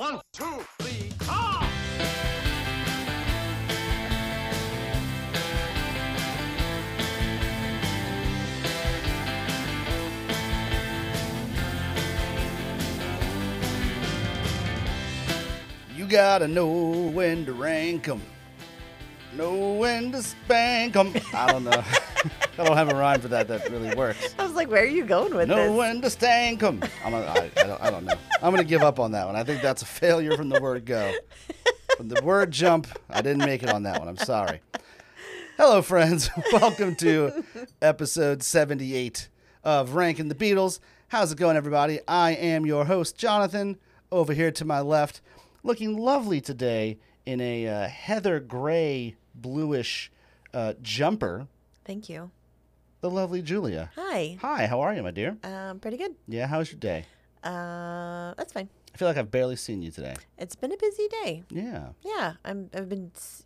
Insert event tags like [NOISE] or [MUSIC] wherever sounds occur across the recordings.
One, two, three, come! You gotta know when to rank 'em, know when to spank 'em. [LAUGHS] I don't know. I don't have a rhyme for that that really works. I was like, where are you going with Know this? when to stank 'em. I'm a, I, I, don't, I don't know. I'm gonna give up on that one. I think that's a failure from the word go. From the word jump, I didn't make it on that one. I'm sorry. Hello, friends. [LAUGHS] Welcome to episode 78 of Ranking the Beatles. How's it going, everybody? I am your host, Jonathan. Over here to my left, looking lovely today in a uh, heather gray, bluish uh, jumper, Thank you. The lovely Julia. Hi. Hi, how are you, my dear? Um, pretty good. Yeah, how was your day? Uh, that's fine. I feel like I've barely seen you today. It's been a busy day. Yeah. Yeah, I'm. I've been s-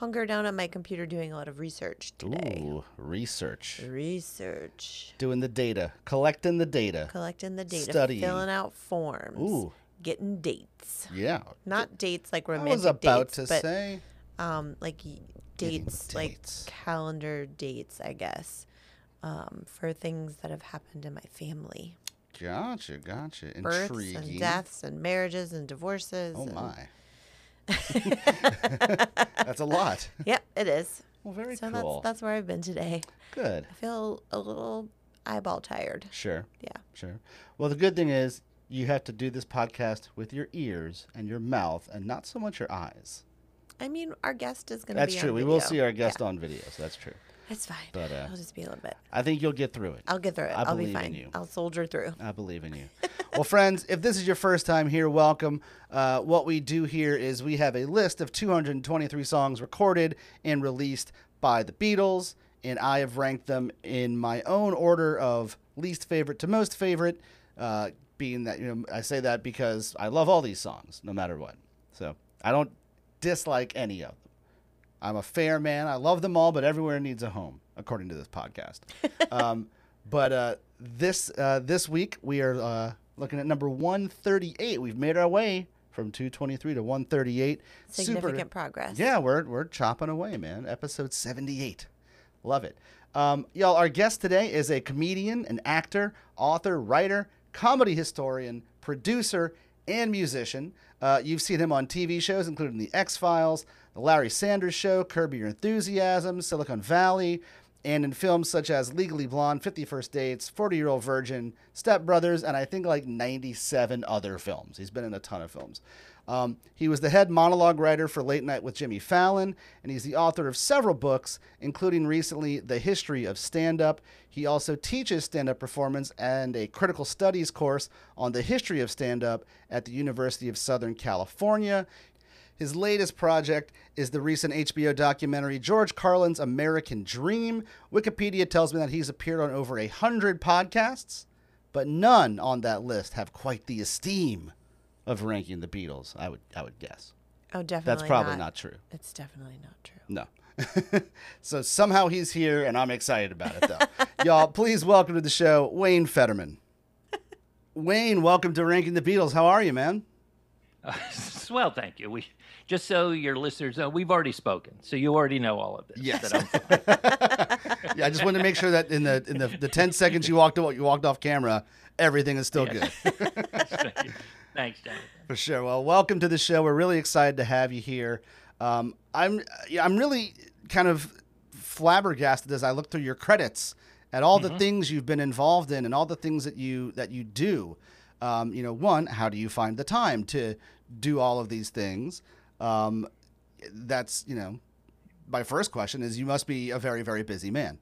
down on my computer doing a lot of research today. Ooh, research. Research, Doing the data, collecting the data. collecting the data, Studying. filling out forms, Ooh. getting dates. Yeah. Not dates like I romantic was about dates, to but say. um, like Getting dates, like calendar dates, I guess, um, for things that have happened in my family. Gotcha, gotcha. births Intriguing. and deaths and marriages and divorces. Oh and- my. [LAUGHS] That's a lot. Yep, it is. Well, very so cool. that's that's where I've been today. Good. I feel a little eyeball tired. Sure. Yeah. Sure. Well, the good thing is you have to do this podcast with your ears and your mouth and not so much your eyes. I mean, our guest is going to That's true. We will see our guest Yeah, on video, so that's true. It's fine. But, uh, I'll just be a little bit. I think you'll get through it. I'll get through it. I I'll be fine. you. I'll soldier through. I believe in you. [LAUGHS] well, friends, if this is your first time here, welcome. Uh, what we do here is we have a list of 223 songs recorded and released by the Beatles, and I have ranked them in my own order of least favorite to most favorite. Uh, being that you know, I say that because I love all these songs, no matter what. So I don't dislike any of them. I'm a fair man. I love them all, but everywhere needs a home, according to this podcast. [LAUGHS] um, but uh, this uh, this week we are uh, looking at number 138. We've made our way from 223 to 138. Significant progress. Yeah, we're we're chopping away, man. Episode 78. Love it. Um, y'all, our guest today is a comedian, an actor, author, writer, comedy historian, producer, and musician. Uh, you've seen him on TV shows, including The X Files, The Larry Sanders Show, Curb Your Enthusiasm, Silicon Valley, and in films such as Legally Blonde, 50 First Dates, 40 Year Old Virgin, Step Brothers, and I think like 97 other films. He's been in a ton of films. Um, he was the head monologue writer for Late Night with Jimmy Fallon, and he's the author of several books, including recently The History of Stand Up. He also teaches stand up performance and a critical studies course on the history of stand up at the University of Southern California. His latest project is the recent HBO documentary George Carlin's American Dream. Wikipedia tells me that he's appeared on over a hundred podcasts, but none on that list have quite the esteem of ranking the Beatles. I would, I would guess. Oh, definitely. That's probably not, true. It's definitely not true. No. [LAUGHS] so somehow he's here, and I'm excited about it, though. [LAUGHS] Y'all, please welcome to the show Wayne Federman. [LAUGHS] Wayne, welcome to Ranking the Beatles. How are you, man? well, thank you. We just so your listeners know, we've already spoken, so you already know all of this. Yes. [LAUGHS] Yeah, I just wanted to make sure that in the in the, the ten seconds you walked you walked off camera, everything is still good. [LAUGHS] [LAUGHS] Thanks, Jonathan. For sure. Well, welcome to the show. We're really excited to have you here. Um, I'm I'm really kind of flabbergasted as I look through your credits at all the things you've been involved in and all the things that you that you do. Um, you know, one, how do you find the time to do all of these things? Um, that's you know, my first question is you must be a very very busy man.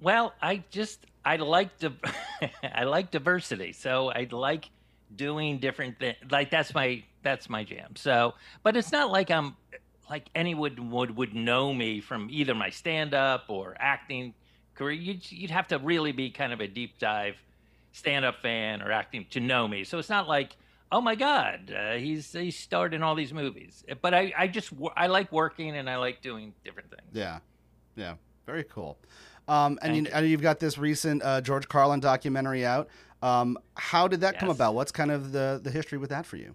Well, I just I like the [LAUGHS] I like diversity, so I like doing different things. Like that's my that's my jam. So, but it's not like I'm like anyone would would know me from either my stand up or acting career. You'd you'd have to really be kind of a deep dive stand up fan or acting to know me. So it's not like oh my god, uh, he's he's starred in all these movies. But I I just I like working and I like doing different things. Yeah, yeah, very cool. Um, and Thank you, I know you've got this recent uh, George Carlin documentary out. Um, how did that come about? What's kind of the the history with that for you?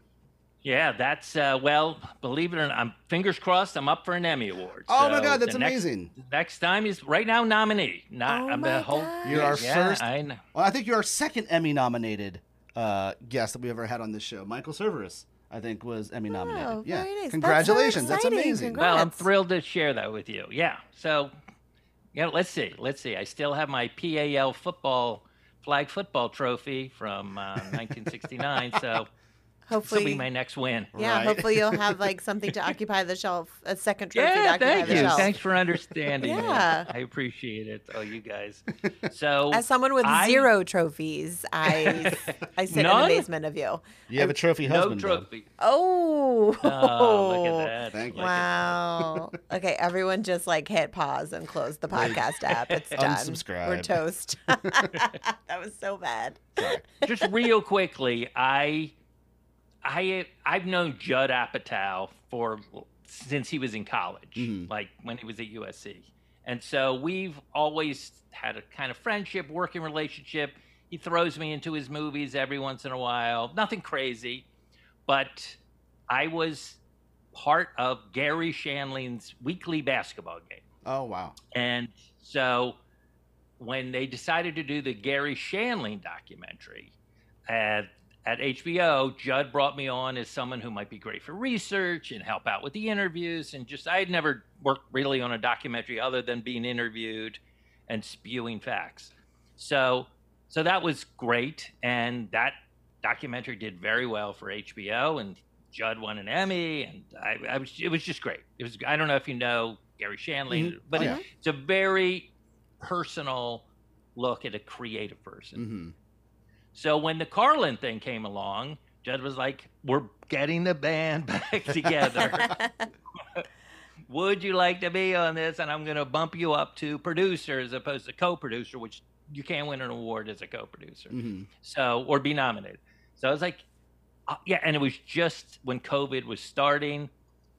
Yeah, that's uh, well, believe it or not, I'm fingers crossed. I'm up for an Emmy award. Oh my God, that's the next- amazing. Next time is right now nominee. Not Oh I'm my the whole. God. You're our yeah, first- I know. Well, I think you're our second Emmy nominated uh, guest that we ever had on this show. Michael Cerveris, I think, was Emmy nominated. Oh, yeah, very nice. That's so congratulations. That's, amazing. Congrats. Well, I'm thrilled to share that with you. Yeah. So, yeah, let's see. Let's see. I still have my PAL football flag football trophy from uh, 1969. so, this will be my next win. yeah. Right. Hopefully, you'll have like [LAUGHS] something to occupy the shelf, a second trophy to Yeah, occupy thank the you. shelf. Thanks for understanding. [LAUGHS] Yeah. that. I appreciate it. Oh, you guys. So, As someone with I- zero trophies, I [LAUGHS] I sit None? in amazement of you. You have a trophy no husband. though. trophy. Oh, Oh, look at that. Thank you. Look Wow. okay, everyone just like hit pause and close the podcast app. It's done. Unsubscribe. We're toast. that was so bad. just real quickly, I, I, I've known Judd Apatow for since he was in college, Mhm. like when he was at USC, and so we've always had a kind of friendship, working relationship. He throws me into his movies every once in a while. Nothing crazy, but I was part of Garry Shandling's weekly basketball game. Oh wow. And so when they decided to do the Gary Shanley documentary at, at HBO, Judd brought me on as someone who might be great for research and help out with the interviews. And just, I had never worked really on a documentary other than being interviewed and spewing facts. So, so that was great. And that documentary did very well for HBO. And Judd won an Emmy. And I, I was, it was just great. It was, I don't know if you know Garry Shandling, Mhm. but Oh, it- it's a very personal look at a creative person. hmm So when the Carlin thing came along, Judd was like, "We're getting the band [LAUGHS] back together. [LAUGHS] Would you like to be on this?" And I'm going to bump you up to producer as opposed to co-producer, which you can't win an award as a co-producer. hmm So or be nominated. So I was like, uh, yeah, and it was just when COVID was starting,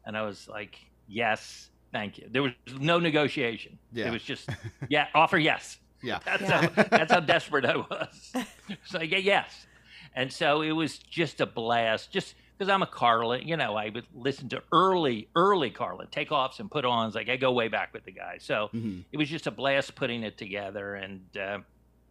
and I was like, yes, thank you. There was no negotiation. Yeah. It was just, [LAUGHS] yeah, offer yes. Yeah. That's Yeah. how that's how desperate I was. [LAUGHS] So yeah, yes, and so it was just a blast. Just because I'm a Carlin, you know, I would listen to early, early Carlin takeoffs and put ons. Like I go way back with the guy, so hmm it was just a blast putting it together, and uh,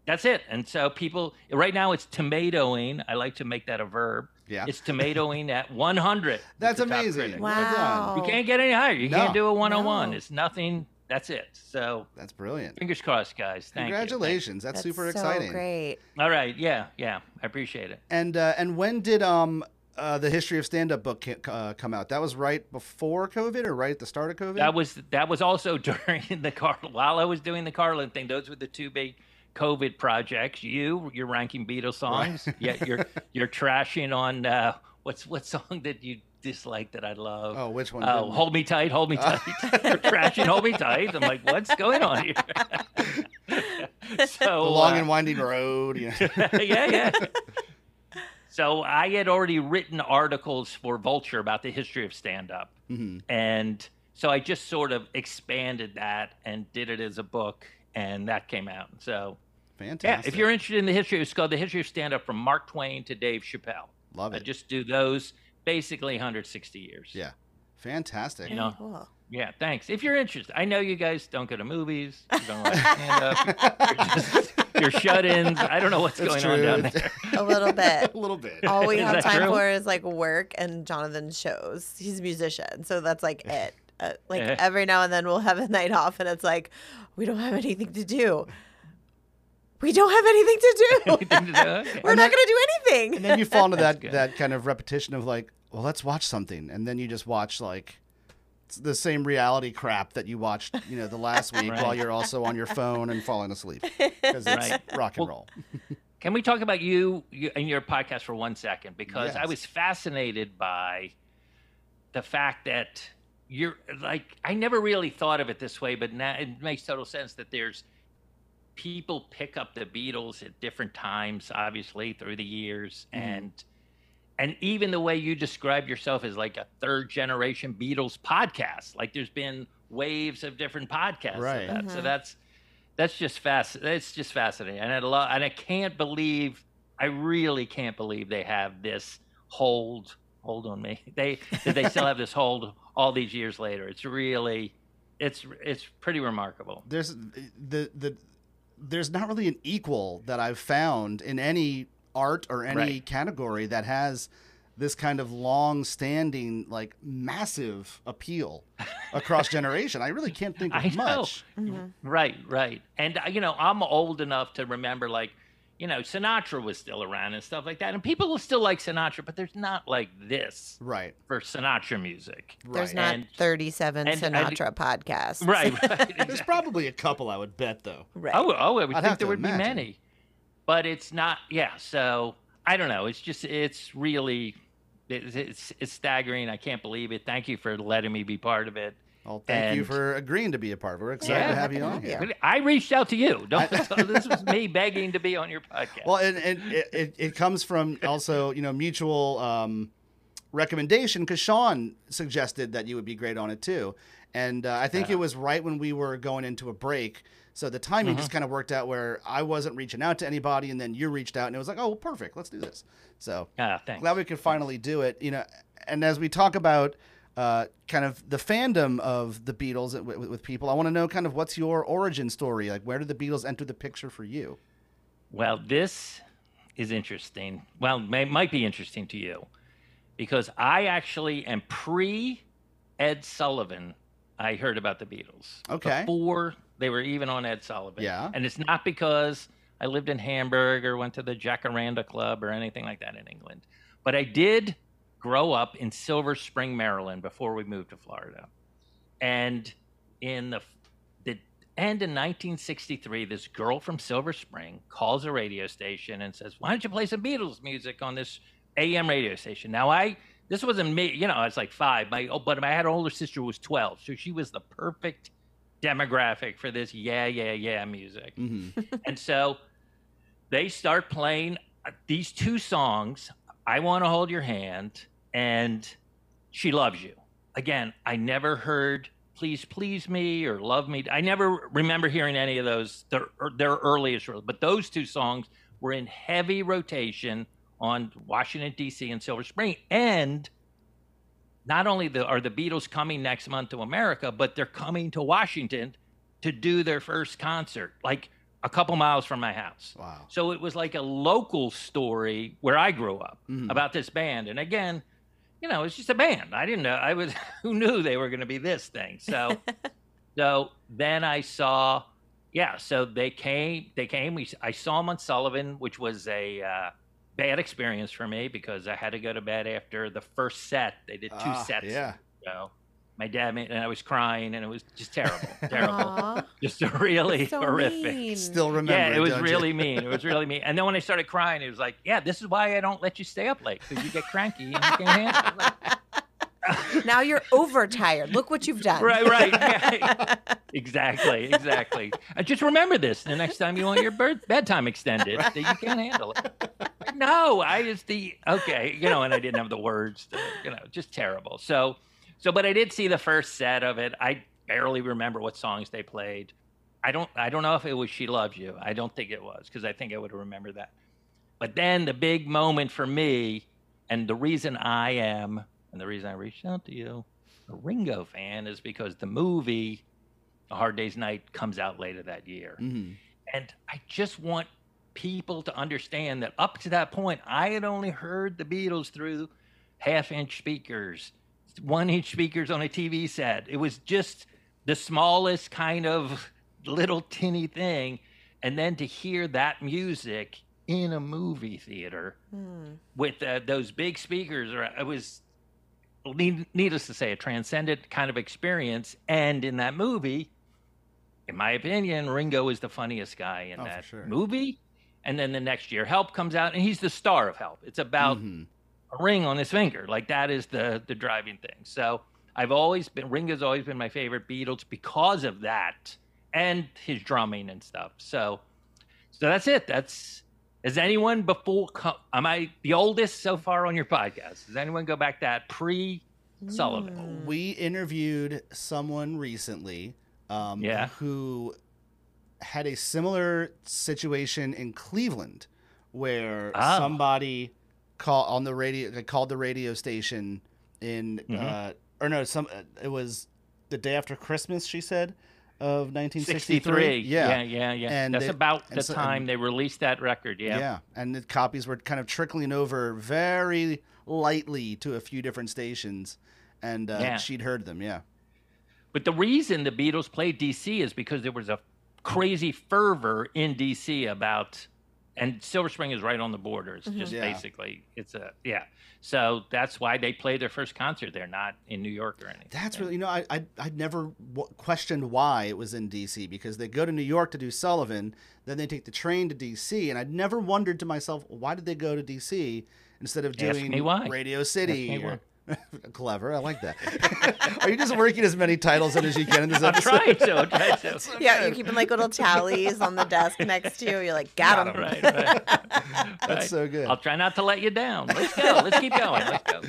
that's it. And so people, right now it's tomatoing. I like to make that a verb. Yeah. It's tomatoing [LAUGHS] at 100. That's with the top amazing. critic. Well done. Wow. You can't get any higher. You No. can't do a 101. No. It's nothing. That's it. So That's brilliant. fingers crossed, guys. Thank you. Thank Congratulations. That's, super so exciting. Great. All right. Yeah. Yeah. I appreciate it. And uh, and when did um uh, the history of stand up book uh, come out? That was right before COVID or right at the start of COVID? That was that was also [LAUGHS] during the Car while I was doing the Carlin thing. Those were the two big COVID projects. You, you're ranking Beatles songs. Yeah, you're you're trashing on uh, what's what song that you dislike that I love. oh, which one? Oh, didn't? hold me tight, hold me [LAUGHS] tight. You're trashing, hold me tight. I'm like, what's going on here? [LAUGHS] so the long uh, and winding road. Yeah. [LAUGHS] yeah, yeah. So I had already written articles for Vulture about the history of stand up. hmm And so I just sort of expanded that and did it as a book, and that came out. So, yeah, Fantastic. if you're interested in the history, it's called The History of Stand Up from Mark Twain to Dave Chappelle. love it. I it. just do those basically 160 years. Yeah. Fantastic. You know, cool. Yeah, thanks. If you're interested, I know you guys don't go to movies, you don't like [LAUGHS] stand up, you're, just, you're shut-ins. I don't know what's That's going on down there. A little [LAUGHS] bit. a little bit. All we Is have time true? for is like work and Jonathan's shows. He's a musician, so that's like [LAUGHS] it. Uh, like Yeah. every now and then we'll have a night off, and it's like we don't have anything to do. We don't have anything to do. [LAUGHS] Anything to do? [LAUGHS] Okay. We're And not going to do anything. and then you fall into [LAUGHS] that that kind of repetition of like, well, let's watch something, and then you just watch like the same reality crap that you watched, you know, the last week Right. while you're also on your phone and falling asleep because it's Right. rock and Well, roll. Can we talk about you, you and your podcast for one second? Because I was fascinated by the fact that you're like, I never really thought of it this way, but now it makes total sense that there's people pick up the Beatles at different times, obviously through the years, Mhm. and and even the way you describe yourself as like a third generation Beatles podcast, like there's been waves of different podcasts, Right. that. So Mhm. that's that's just fast. It's just fascinating, and I love, and I can't believe I really can't believe they have this hold hold on me. [LAUGHS] They that they still have this hold all these years later. It's really it's it's pretty remarkable. There's the the there's not really an equal that I've found in any art or any Right. category that has this kind of long-standing, like massive appeal across generation. I really can't think of [LAUGHS] I know. much. Right, right. And uh, you know, I'm old enough to remember like, you know, Sinatra was still around and stuff like that. And people will still like Sinatra, but there's not like this Right. for Sinatra music. There's right. not And- 37 and I- Sinatra podcasts. Right, right. [LAUGHS] There's probably a couple, I would bet, though. Right. Oh, oh, I would I'd think there would imagine. be many, but it's not. Yeah, so I don't know. It's just it's really it's it's, it's staggering. I can't believe it. Thank you for letting me be part of it. Well, thank you for agreeing to be a part of it. We're excited Yeah. to have you on here. I reached out to you. [LAUGHS] Don't. [LAUGHS] so this was me begging to be on your podcast. Well, and, and it, it, it comes from also, you know, mutual um, recommendation because Sean suggested that you would be great on it too. And uh, I think it was right when we were going into a break. So the timing just kind of worked out where I wasn't reaching out to anybody and then you reached out and it was like, oh, well, perfect. Let's do this. So Ah, glad we could finally do it. You know, and as we talk about uh, kind of the fandom of the Beatles with, with people, I want to know kind of what's your origin story? Like, where did the Beatles enter the picture for you? Well, this is interesting. Well, may, might be interesting to you because I actually am pre Ed Sullivan. I heard about the Beatles Okay. before they were even on Ed Sullivan. Yeah. and it's not because I lived in Hamburg or went to the Jacaranda Club or anything like that in England, but I did grow up in Silver Spring, Maryland, before we moved to Florida, and in the the end in 1963, this girl from Silver Spring calls a radio station and says, "Why don't you play some Beatles music on this AM radio station?" Now, I this wasn't me, you know, I was like five. My oh, but I had an older sister who was 12, so she was the perfect demographic for this yeah yeah yeah music. hmm and so they start playing uh, these two songs I Want to Hold Your Hand and She Loves You. Again, I never heard Please Please Me or Love Me. I never remember hearing any of those, their, their earliest, but those two songs were in heavy rotation on Washington, D.C. and Silver Spring. And not only the, are the Beatles coming next month to America, but they're coming to Washington to do their first concert, like a couple miles from my house. Wow. So it was like a local story where I grew up Mhm. about this band. And again, you know, it's just a band. I didn't know. I was [LAUGHS] who knew they were going to be this thing. So, [LAUGHS] so then I saw, yeah. So they came. They came. We I saw them on Sullivan, which was a uh, bad experience for me because I had to go to bed after the first set. They did two Ah, sets. Yeah. So my dad made, and I was crying, and it was just terrible, [LAUGHS] terrible, just [LAUGHS] really so horrific. mean. Still remember. Yeah, it was don't you? really [LAUGHS] mean. It was really mean. And then when I started crying, it was like, "Yeah, this is why I don't let you stay up late because you get cranky and you can't handle it." Now you're overtired. Look what you've done. right, right, yeah. exactly, exactly. Uh, just remember this: the next time you want your birth, bedtime extended, that you can't handle it. No, I just the okay, you know, and I didn't have the words, to, you know, just terrible. So, so, but I did see the first set of it. I barely remember what songs they played. I don't, I don't know if it was "She Loves You." I don't think it was because I think I would have remembered that. But then the big moment for me, and the reason I am, and the reason I reached out to you, a Ringo fan, is because the movie "A Hard Day's Night" comes out later that year. Mhm. And I just want people to understand that up to that point, I had only heard the Beatles through half inch speakers, one inch speakers on a TV set. It was just the smallest kind of little tinny thing. And then to hear that music in a movie theater Hmm. with uh, those big speakers, it was need, needless to say, a transcendent kind of experience. And in that movie, in my opinion, Ringo is the funniest guy in Oh, that sure. movie. And then the next year, Help comes out, and he's the star of Help. It's about Mhm. A ring on his finger. Like that is the the driving thing. So I've always been Ringo's always been my favorite Beatles because of that and his drumming and stuff. So so that's it. That's has anyone before co- am I the oldest so far on your podcast? Does anyone go back that pre Sullivan? We interviewed someone recently um, Yeah. who had a similar situation in Cleveland where Oh. somebody call on the radio they called the radio station in Mhm. uh, or no some it was the day after Christmas she said of 1963 63. Yeah, yeah, yeah. And That's it- about and the so- time and- they released that record. Yeah. Yeah, and the copies were kind of trickling over very lightly to a few different stations, and uh, Yeah. she'd heard them. Yeah, But the reason the Beatles played DC is because there was a crazy fervor in DC about, and Silver Spring is right on the border. It's mm-hmm. just Yeah. basically, it's a, yeah. So that's why they play their first concert there, not in New York or anything. that's really you know I I I never w- questioned why it was in D.C. because they go to New York to do Sullivan, then they take the train to D.C. and I'd never wondered to myself why did they go to D.C. instead of doing. Radio City. me or- [LAUGHS] Clever, I like that. [LAUGHS] Are you just working as many titles in as you can in this I'm episode? trying to. I'm trying [LAUGHS] to. Yeah, you're keeping like little tallies on the desk next to you. You're like, got him. Right, right. That's Right. so good. I'll try not to let you down. Let's go. Let's keep going. Let's go.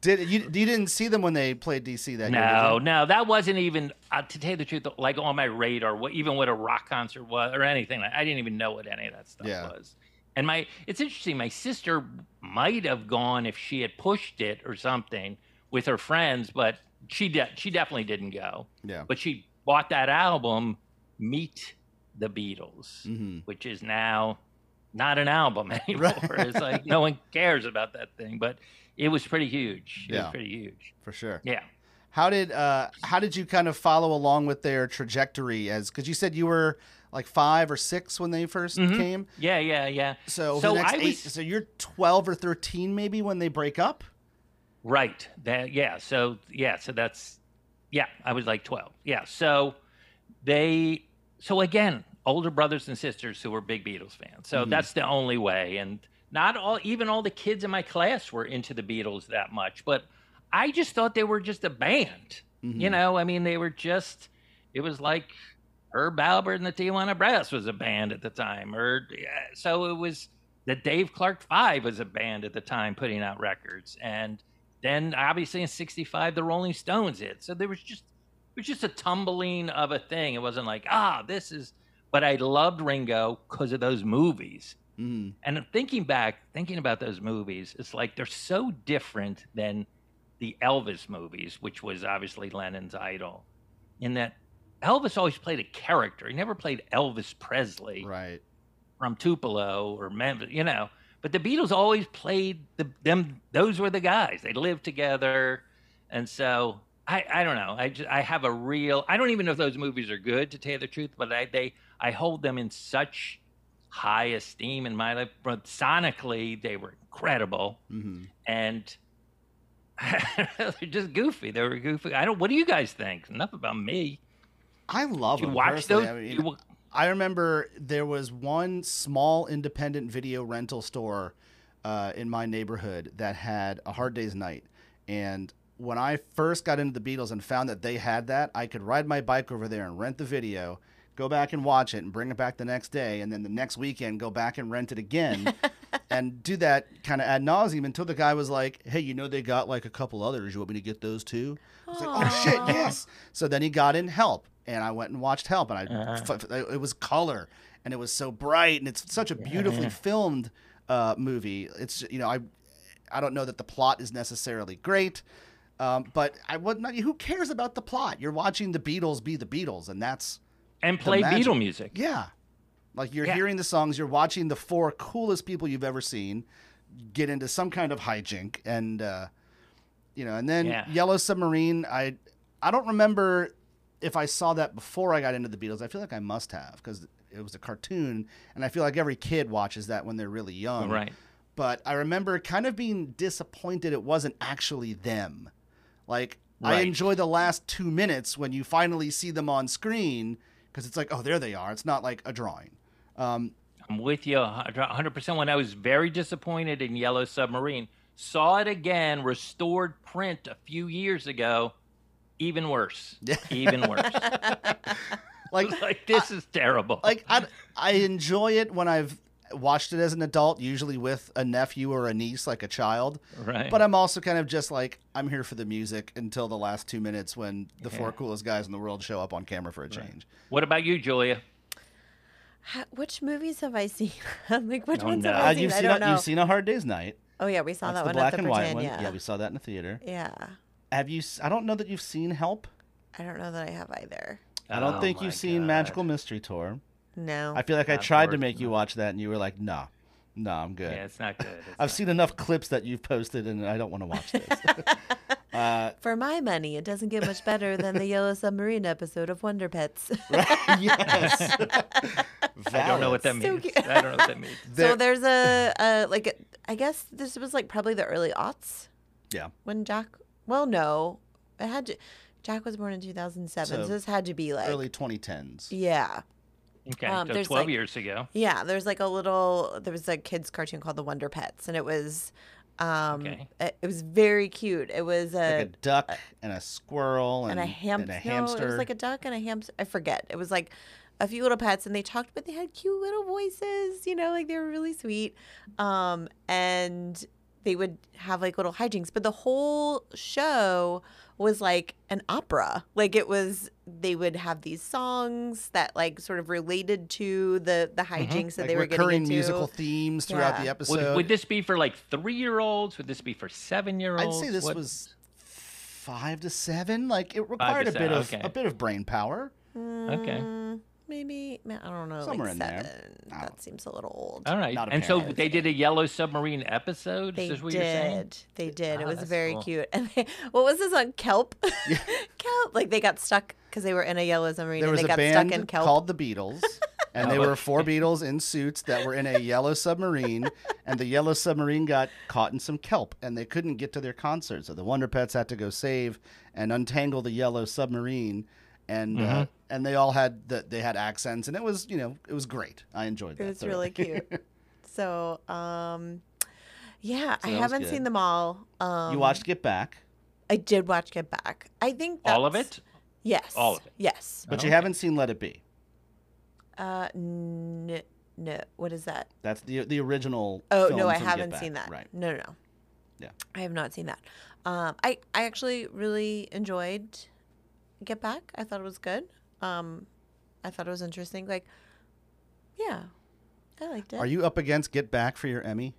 Did you you didn't see them when they played DC that year? No, no, that wasn't even uh, to tell you the truth. Like on my radar, what, even what a rock concert was or anything. I didn't even know what any of that stuff Yeah. was. And my, it's interesting. My sister might have gone if she had pushed it or something with her friends, but she de- she definitely didn't go. Yeah. But she bought that album, Meet the Beatles, Mhm. which is now not an album [LAUGHS] anymore. It's like no one cares about that thing, but it was pretty huge. It Yeah. was pretty huge. for sure. Yeah. How did uh how did you kind of follow along with their trajectory as because you said you were like five or six when they 1st Mhm. came. Yeah, yeah, yeah. So So I eight, was- so you're twelve or thirteen maybe when they break up. Right. That yeah. So yeah. So that's yeah. I was like twelve. Yeah. So they. So again, older brothers and sisters who were big Beatles fans. So Mhm. that's the only way. And not all, even all the kids in my class were into the Beatles that much. But I just thought they were just a band. Mhm. You know, I mean, they were just. It was like Herb Alpert and the Tijuana Brass was a band at the time, or so it was the Dave Clark Five was a band at the time putting out records, and then obviously in '65 the Rolling Stones hit. So there was just it was just a tumbling of a thing. It wasn't like ah this is, but I loved Ringo because of those movies. Mhm. And thinking back, thinking about those movies, it's like they're so different than the Elvis movies, which was obviously Lennon's idol, in that Elvis always played a character. He never played Elvis Presley Right. from Tupelo or Memphis, you know. But the Beatles always played the them. Those were the guys. They lived together, and so I I don't know. I just, I have a real. I don't even know if those movies are good to tell you the truth, but I they I hold them in such high esteem in my life. But sonically, they were incredible, hmm and [LAUGHS] they're just goofy. They were goofy. I don't. What do you guys think? Enough about me. I love you them watch personally. those? I, mean, you- I remember there was one small independent video rental store uh, in my neighborhood that had a Hard Day's Night, and when I first got into the Beatles and found that they had that, I could ride my bike over there and rent the video, go back and watch it, and bring it back the next day, and then the next weekend go back and rent it again, [LAUGHS] and do that kind of ad nauseum until the guy was like, "Hey, you know they got like a couple others. You want me to get those too?" I was like, "Oh shit, yes!" So then he got in Help, and I went and watched Help, and I Uh-huh. it was color, and it was so bright, and it's such a beautifully filmed uh, movie. It's you know I I don't know that the plot is necessarily great. Um, but I would not. Who cares about the plot? You're watching the Beatles be the Beatles, and that's and play. Beatle music. yeah. Like you're Yeah. hearing the songs, you're watching the four coolest people you've ever seen get into some kind of hijink, and uh, you know, and then Yeah. Yellow Submarine. I I don't remember if I saw that before I got into the Beatles. I feel like I must have because it was a cartoon, and I feel like every kid watches that when they're really young. Right. But I remember kind of being disappointed it wasn't actually them. Like I enjoy the last two minutes when you finally see them on screen because it's like, oh, there they are. It's not like a drawing. Um, I'm with you 100%. When I was very disappointed in Yellow Submarine, saw it again, restored print a few years ago, even worse. Even worse. [LAUGHS] like, [LAUGHS] like, this is terrible. like I, I enjoy it when I've watched it as an adult, usually with a nephew or a niece, like a child. right. But I'm also kind of just like I'm here for the music until the last two minutes when the four coolest guys in the world show up on camera for a change. what about you, Julia? Ha- which movies have I seen? I'm [LAUGHS] like, which Oh, ones no. have Uh, I seen? you've I seen don't a, know. you've seen a Hard Day's Night. oh yeah, we saw That's that the one black at the and white Virginia. one. Yeah, we saw that in the theater. yeah. Have you? I don't know that you've seen Help. I don't know that I have either. I don't Oh think you've seen God. Magical Mystery Tour. No. I feel like I tried to make it. you watch that, and you were like, "No, no, I'm good." Yeah, it's not good. It's I've not seen enough clips that you've posted, and I don't want to watch this. [LAUGHS] [LAUGHS] uh, For my money, it doesn't get much better than the Yellow Submarine episode of Wonder Pets. [LAUGHS] yes. I don't know what that means. cute. I don't know what that means. so there's a, a like I guess this was like probably the early aughts Yeah. when Jack. Well, no, it had to. Jack was born in 2007, so, So, this had to be like Early 2010s. yeah. Okay, Um, so there's, 12 like- years ago. Yeah, there's like a little. There was a kids cartoon called The Wonder Pets, and it was, um, Okay. it, it was very cute. It was Like a, a duck and a squirrel and, and a ham. and a no, hamster. it was like a duck and a hamster. I forget. It was like a few little pets, and they talked, but they had cute little voices. You know, like they were really sweet. Um, and they would have like little hijinks, but the whole show was like an opera. Like it was, they would have these songs that like sort of related to the the mm-hmm. hijinks that like they were getting recurring into. musical themes throughout Yeah. the episode. Would, would this be for like three year olds? Would this be for seven year olds? I'd say this was five to seven. Like it required a to bit of okay. a bit of brain power. Mm. Okay. Maybe man, I don't know. Somewhere like in there. seven. I don't- That seems a little old. All right. And so they did a Yellow Submarine episode? They is this what you're saying? did. They did. it Oh, was very cool. cute. And they, what was this on kelp? [LAUGHS] kelp. Like they got stuck because they were in a yellow submarine There and was they a got band stuck in kelp. called the Beatles, [LAUGHS] and they Oh, were four Beatles in suits that were in a yellow submarine, and the yellow submarine got caught in some kelp, and they couldn't get to their concert, so the Wonder Pets had to go save and untangle the yellow submarine, and uh, Mm-hmm. And they all had the, they had accents, and it was you know it was great. I enjoyed that. it was thoroughly. really cute. [LAUGHS] so, um, yeah, So I haven't good. seen them all. Um, you watched Get Back, I did watch Get Back. I think All of it? Yes. All of it? Yes. but Oh, you okay. haven't seen Let It Be. Uh, n- no. What is that? That's the the original. Oh film no, I from Get haven't seen that. Right. No, no, no. Yeah. I have not seen that. Um, I I actually really enjoyed Get Back. I thought it was good. Um, I thought it was interesting. Like, yeah, I liked it. Are you up against Get Back for your Emmy?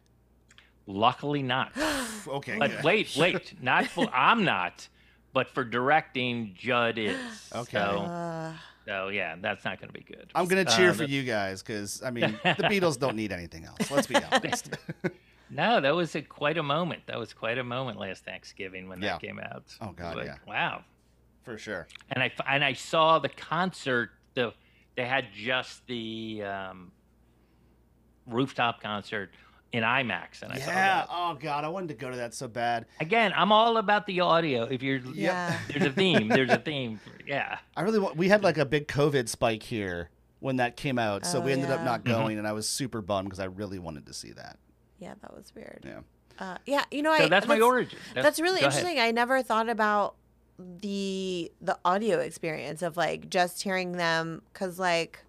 Luckily not. [GASPS] Okay. But wait, wait. Not for, I'm not, but for directing, Judd is. Okay. So, Uh, so yeah, that's not going to be good. I'm gonna cheer Uh, for you guys because I mean [LAUGHS] the Beatles don't need anything else. Let's be honest. [LAUGHS] No, that was a, quite a moment. That was quite a moment last Thanksgiving when Yeah. that came out. Oh, God, Like, yeah. Wow. For sure. And I f- and I saw the concert. The they had just the um, rooftop concert in IMAX, and I saw Yeah. that. Oh God, I wanted to go to that so bad. Again, I'm all about the audio. If you're yeah. there's a theme. There's a theme. Yeah. I really want. We had like a big COVID spike here when that came out, so Oh, we ended up not going, and I was super bummed because I really wanted to see that. Yeah, that was weird. Yeah. Uh, yeah, you know, So I that's my origin. That's, really go ahead. interesting. I never thought about the the audio experience of like just hearing them because like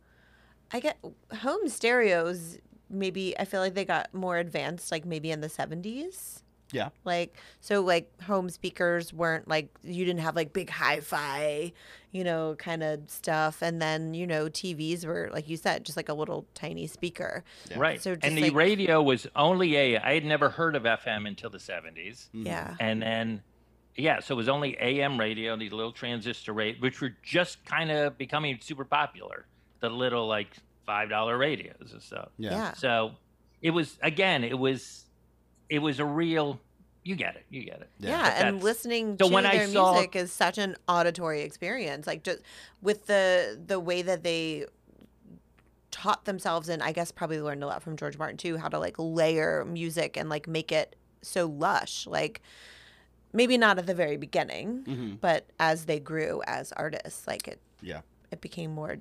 I get home stereos. Maybe I feel like they got more advanced, like maybe in the seventies. Yeah. Like so, like home speakers weren't like you didn't have like big hi-fi, you know, kind of stuff. And then you know TVs were like you said, just like a little tiny speaker. Yeah. Right. So just and the like- radio was only a. I had never heard of FM until the 70s. Mhm. Yeah. And then, yeah, so it was only AM radio, these little transistor rate, which were just kind of becoming super popular. The little like five dollar radios and stuff. Yeah. yeah. So it was again, it was, it was a real. You get it. You get it. Yeah. Yeah, and listening so to when I their saw- music is such an auditory experience. Like just with the the way that they taught themselves and I guess probably learned a lot from George Martin too, how to like layer music and like make it so lush. Like maybe not at the very beginning, Mhm. but as they grew as artists, like it Yeah. it became more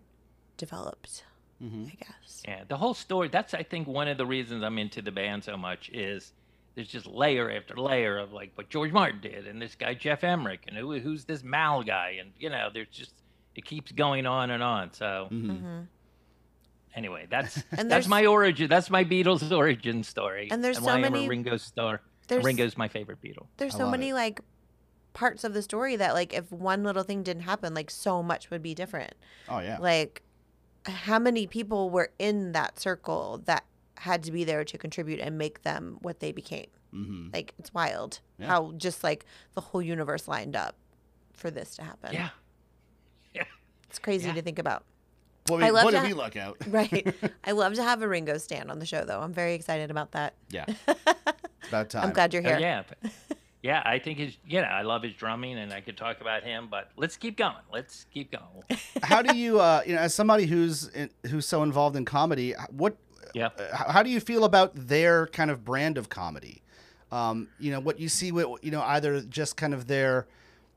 developed, hmm I guess. Yeah, the whole story. That's I think one of the reasons I'm into the band so much is there's just layer after layer of like what George Martin did, and this guy Geoff Emerick, and who, who's this Mal guy, and you know, there's just it keeps going on and on. So hmm hmm anyway, that's [LAUGHS] And that's my origin. That's my Beatles origin story. And there's so why I'm a many- Ringo star. There's Ringo's my favorite Beatle. there's I so many it. like parts of the story that like if one little thing didn't happen, like so much would be different. Oh yeah. like how many people were in that circle that had to be there to contribute and make them what they became. Mm-hmm. Like it's wild Yeah. how just like the whole universe lined up for this to happen. Yeah. It's crazy Yeah. to think about. Boy, I love boy, to did ha- we luck out. [LAUGHS] Right. [LAUGHS] I love to have a Ringo stand on the show though. I'm very excited about that. Yeah. [LAUGHS] It's about time. I'm glad you're Oh, here. yeah. but- Yeah, I think his yeah, I love his drumming and I could talk about him, but let's keep going. Let's keep going. How do you, uh, you know, as somebody who's in, who's so involved in comedy, what, Yeah. uh, how how do you feel about their kind of brand of comedy? Um, you know, what you see with, you know, either just kind of their,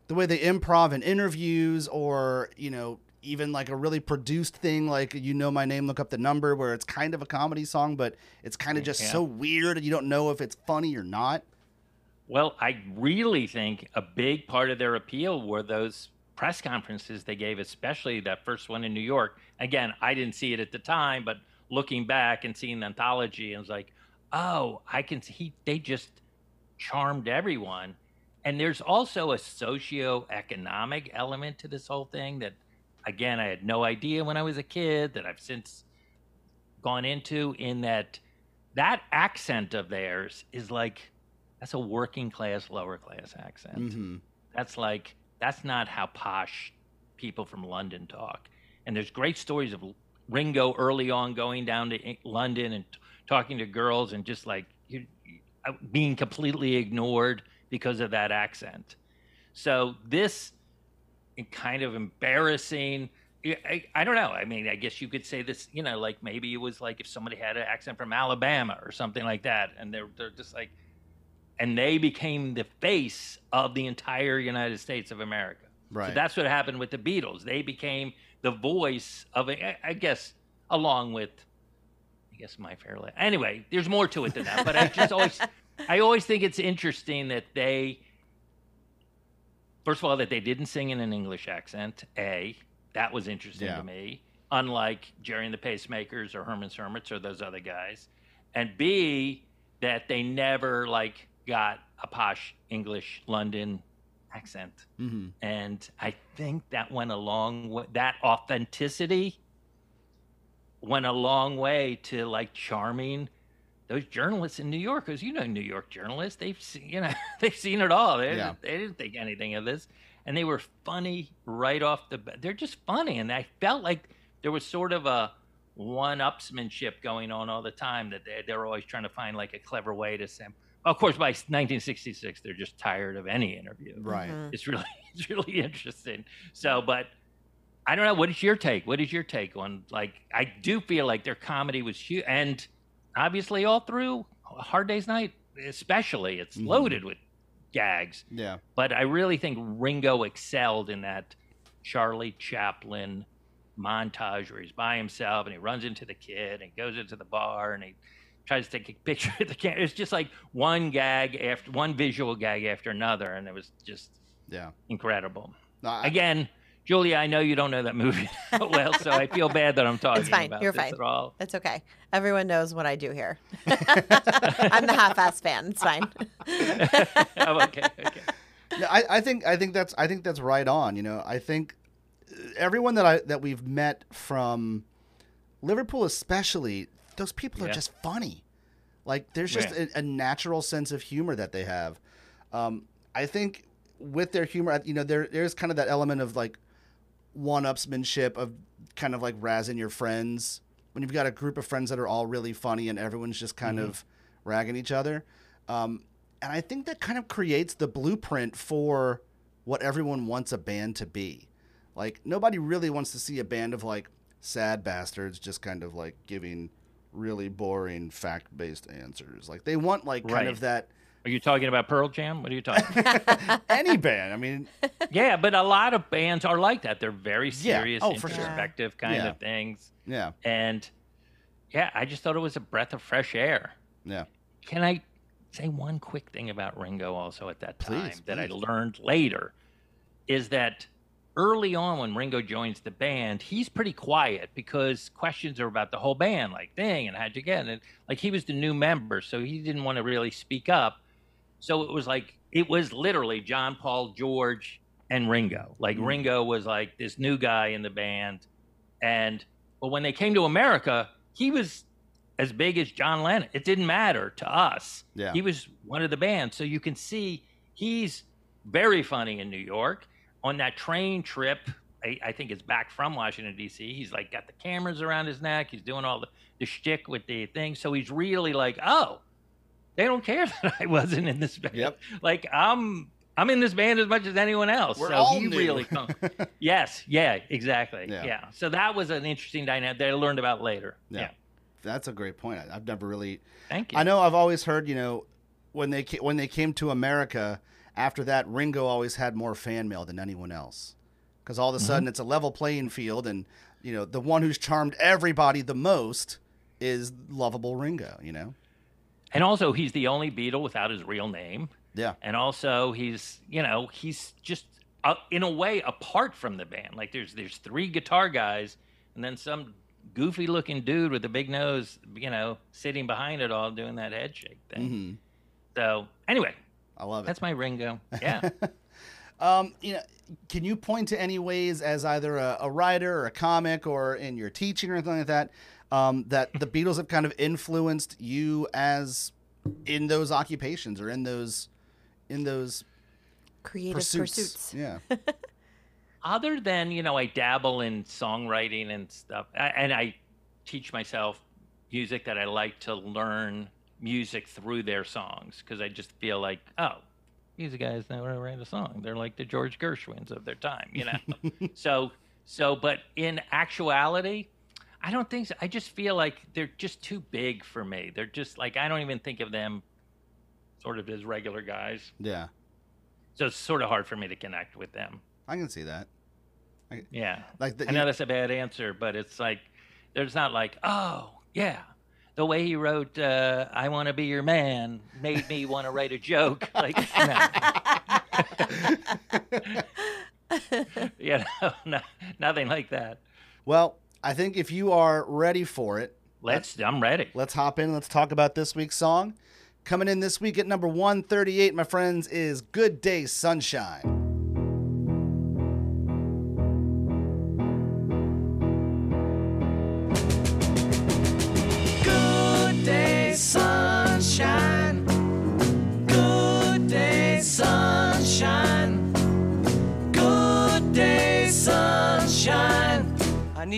the way they improv in interviews or, you know, even like a really produced thing like you know my name look up the number where it's kind of a comedy song but it's kind of just Yeah. so weird and you don't know if it's funny or not Well, I really think a big part of their appeal were those press conferences they gave, especially that first one in New York. Again, I didn't see it at the time, but looking back and seeing the anthology, I was like, oh, I can see he, they just charmed everyone. And there's also a socio-economic element to this whole thing that, again, I had no idea when I was a kid that I've since gone into. In that, that accent of theirs is like that's a working class, lower class accent. mm-hmm. That's like that's not how posh people from London talk. And there's great stories of Ringo early on going down to London and t- talking to girls and just like you, you- uh, being completely ignored because of that accent. So this is kind of embarrassing. I, I, don't know. I mean, I guess you could say this. You know, like maybe it was like if somebody had an accent from Alabama or something like that, and they're they're just like, and they became the face of the entire United States of America. right So that's what happened with the Beatles. They became the voice of, I I guess, along with, I guess, My Fair Lady. Anyway, there's more to it than that. But I just always, [LAUGHS] I always think it's interesting that they, first of all, that they didn't sing in an English accent. A, that was interesting Yeah. to me. Unlike Gerry and the Pacemakers or Herman's Hermits or those other guys, and B, that they never like got a posh English London accent mm-hmm. and I think that went a long way. That authenticity went a long way to like charming those journalists in New York, because you know New York journalists, they've seen, you know [LAUGHS] they've seen it all. They, Yeah. they didn't think anything of this, and they were funny right off the bat. They're just funny, and I felt like there was sort of a one-upsmanship going on all the time that they, they were always trying to find like a clever way to say. Of course, by 1966, they're just tired of any interview right Mhm. it's really [LAUGHS] it's really interesting so but i don't know what is your take what is your take on like i do feel like their comedy was huge and obviously all through hard day's night especially it's Mhm. loaded with gags yeah but i really think ringo excelled in that charlie chaplin montage where he's by himself and he runs into the kid and goes into the bar and he tries to take a [LAUGHS] picture of the camera. It's just like one gag after one visual gag after another, and it was just yeah incredible. No, I- Again, Julia, I know you don't know that movie [LAUGHS] well, so I feel bad that I'm talking fine. about You're this fine. at all. It's okay. Everyone knows what I do here. [LAUGHS] [LAUGHS] I'm the half-ass fan. It's fine. oh, okay, okay. Yeah, I, I think I think that's I think that's right on. You know, I think uh, everyone that I that we've met from Liverpool, especially, those people are just funny. Like there's just Yeah. a, a natural sense of humor that they have. Um, I think with their humor, you know, there there's kind of that element of like one-upsmanship of kind of like razzing your friends when you've got a group of friends that are all really funny and everyone's just kind Mhm. of ragging each other. Um, and I think that kind of creates the blueprint for what everyone wants a band to be. Like nobody really wants to see a band of like sad bastards just kind of like giving really boring fact-based answers. Like they want like kind Right. of that Are you talking about Pearl Jam? What are you talking? [LAUGHS] any band. I mean, yeah, but a lot of bands are like that. They're very Yeah. serious, Oh, for sure. introspective kind Yeah. of things. yeah, And yeah, I just thought it was a breath of fresh air. yeah. Can I say one quick thing about Ringo also at that time Please, that I learned later is that early on when Ringo joins the band, he's pretty quiet because questions are about the whole band, like dang, and how'd you get it? Like he was the new member, so he didn't want to really speak up. So it was like it was literally John Paul, George, and Ringo. Like Mm. Ringo was like this new guy in the band, and But when they came to America, he was as big as John Lennon. It didn't matter to us. Yeah. He was one of the band. So you can see he's very funny in New York. On that train trip, I, I think it's back from Washington, D.C., he's like got the cameras around his neck. He's doing all the, the shtick with the thing. So he's really like, oh, they don't care [LAUGHS] that I wasn't in this band. Yep. Like I'm I'm in this band as much as anyone else. We're so all he new. really [LAUGHS] come. yes, yeah, exactly. Yeah. Yeah. So that was an interesting dynamic that I learned about later. Yeah. Yeah. That's a great point. I've never really. Thank you. I know I've always heard, you know, when they when they came to America, after that, Ringo always had more fan mail than anyone else, because all of a Mm-hmm. sudden it's a level playing field, and you know the one who's charmed everybody the most is lovable Ringo. You know. And also he's the only Beatle without his real name. Yeah. And also he's, you know, he's just uh, in a way apart from the band. Like there's there's three guitar guys and then some goofy looking dude with a big nose, you know, sitting behind it all doing that head shake thing. hmm So, anyway, I love it. that's my Ringo. [LAUGHS] Yeah. Um, you know, can you point to any ways as either a, a writer or a comic or in your teaching or anything like that, um, that the Beatles have kind of influenced you as in those occupations or in those in those Creative pursuits? pursuits. Yeah. [LAUGHS] other than you know i dabble in songwriting and stuff and i teach myself music that i like to learn music through their songs because i just feel like oh these guys know how to write a song they're like the george gershwins of their time you know [LAUGHS] so so but in actuality i don't think so i just feel like they're just too big for me they're just like i don't even think of them sort of as regular guys Yeah. so it's sort of hard for me to connect with them I can see that. yeah Like the, I know that's a bad answer, but it's like there's not like, oh yeah, the way he wrote uh, "I Want to Be Your Man" made me want to write a joke. [LAUGHS] Like, no. [LAUGHS] you know, [LAUGHS] no, nothing like that. well, I think if you are ready for it, Let's. I'm ready. Let's hop in. Let's talk about this week's song. Coming in this week at number 138, my friends, is Good Day Sunshine.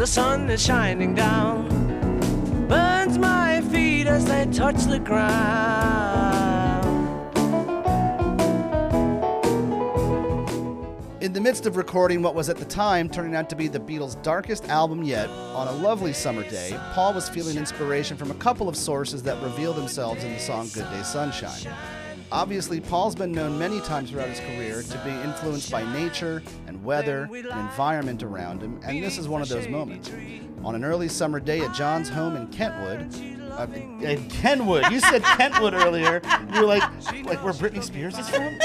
the sun is shining down. Burns my feet as they touch the ground. In the midst of recording what was at the time turning out to be the Beatles' darkest album yet, on a lovely summer day, Paul was feeling inspiration from a couple of sources that reveal themselves in the song Good Day Sunshine. Obviously, Paul's been known many times throughout his career to be influenced by nature and weather and environment around him, and this is one of those moments. On an early summer day at John's home in Kentwood, uh, in Kenwood, you said Kentwood earlier. You were like, like where Britney Spears is from?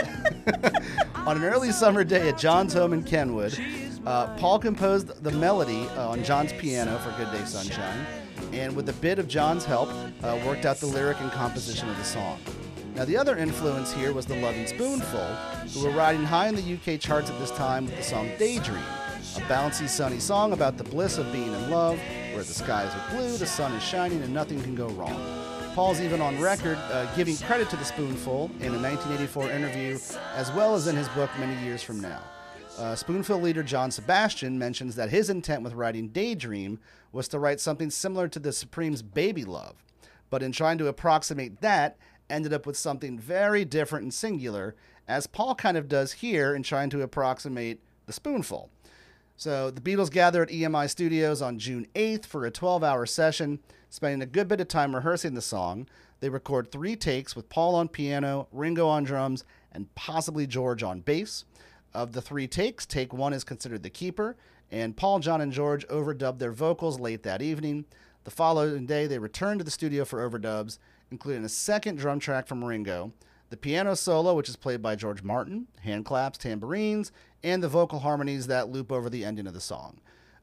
[LAUGHS] on an early summer day at John's home in Kenwood, uh, Paul composed the melody uh, on John's piano for Good Day Sunshine, and with a bit of John's help, uh, worked out the lyric and composition of the song. Now, the other influence here was the Lovin' Spoonful, who were riding high in the UK charts at this time with the song Daydream, a bouncy, sunny song about the bliss of being in love, where the skies are blue, the sun is shining, and nothing can go wrong. Paul's even on record uh, giving credit to the Spoonful in a 1984 interview, as well as in his book many years from now. Uh, Spoonful leader John Sebastian mentions that his intent with writing Daydream was to write something similar to the Supremes' Baby Love, but in trying to approximate that, ended up with something very different and singular, as Paul kind of does here in trying to approximate the Spoonful. So the Beatles gather at EMI Studios on June 8th for a 12 hour session, spending a good bit of time rehearsing the song. They record three takes with Paul on piano, Ringo on drums, and possibly George on bass. Of the three takes, take one is considered the keeper, and Paul, John, and George overdubbed their vocals late that evening. The following day, they returned to the studio for overdubs, including a second drum track from Ringo, the piano solo, which is played by George Martin, hand claps, tambourines, and the vocal harmonies that loop over the ending of the song.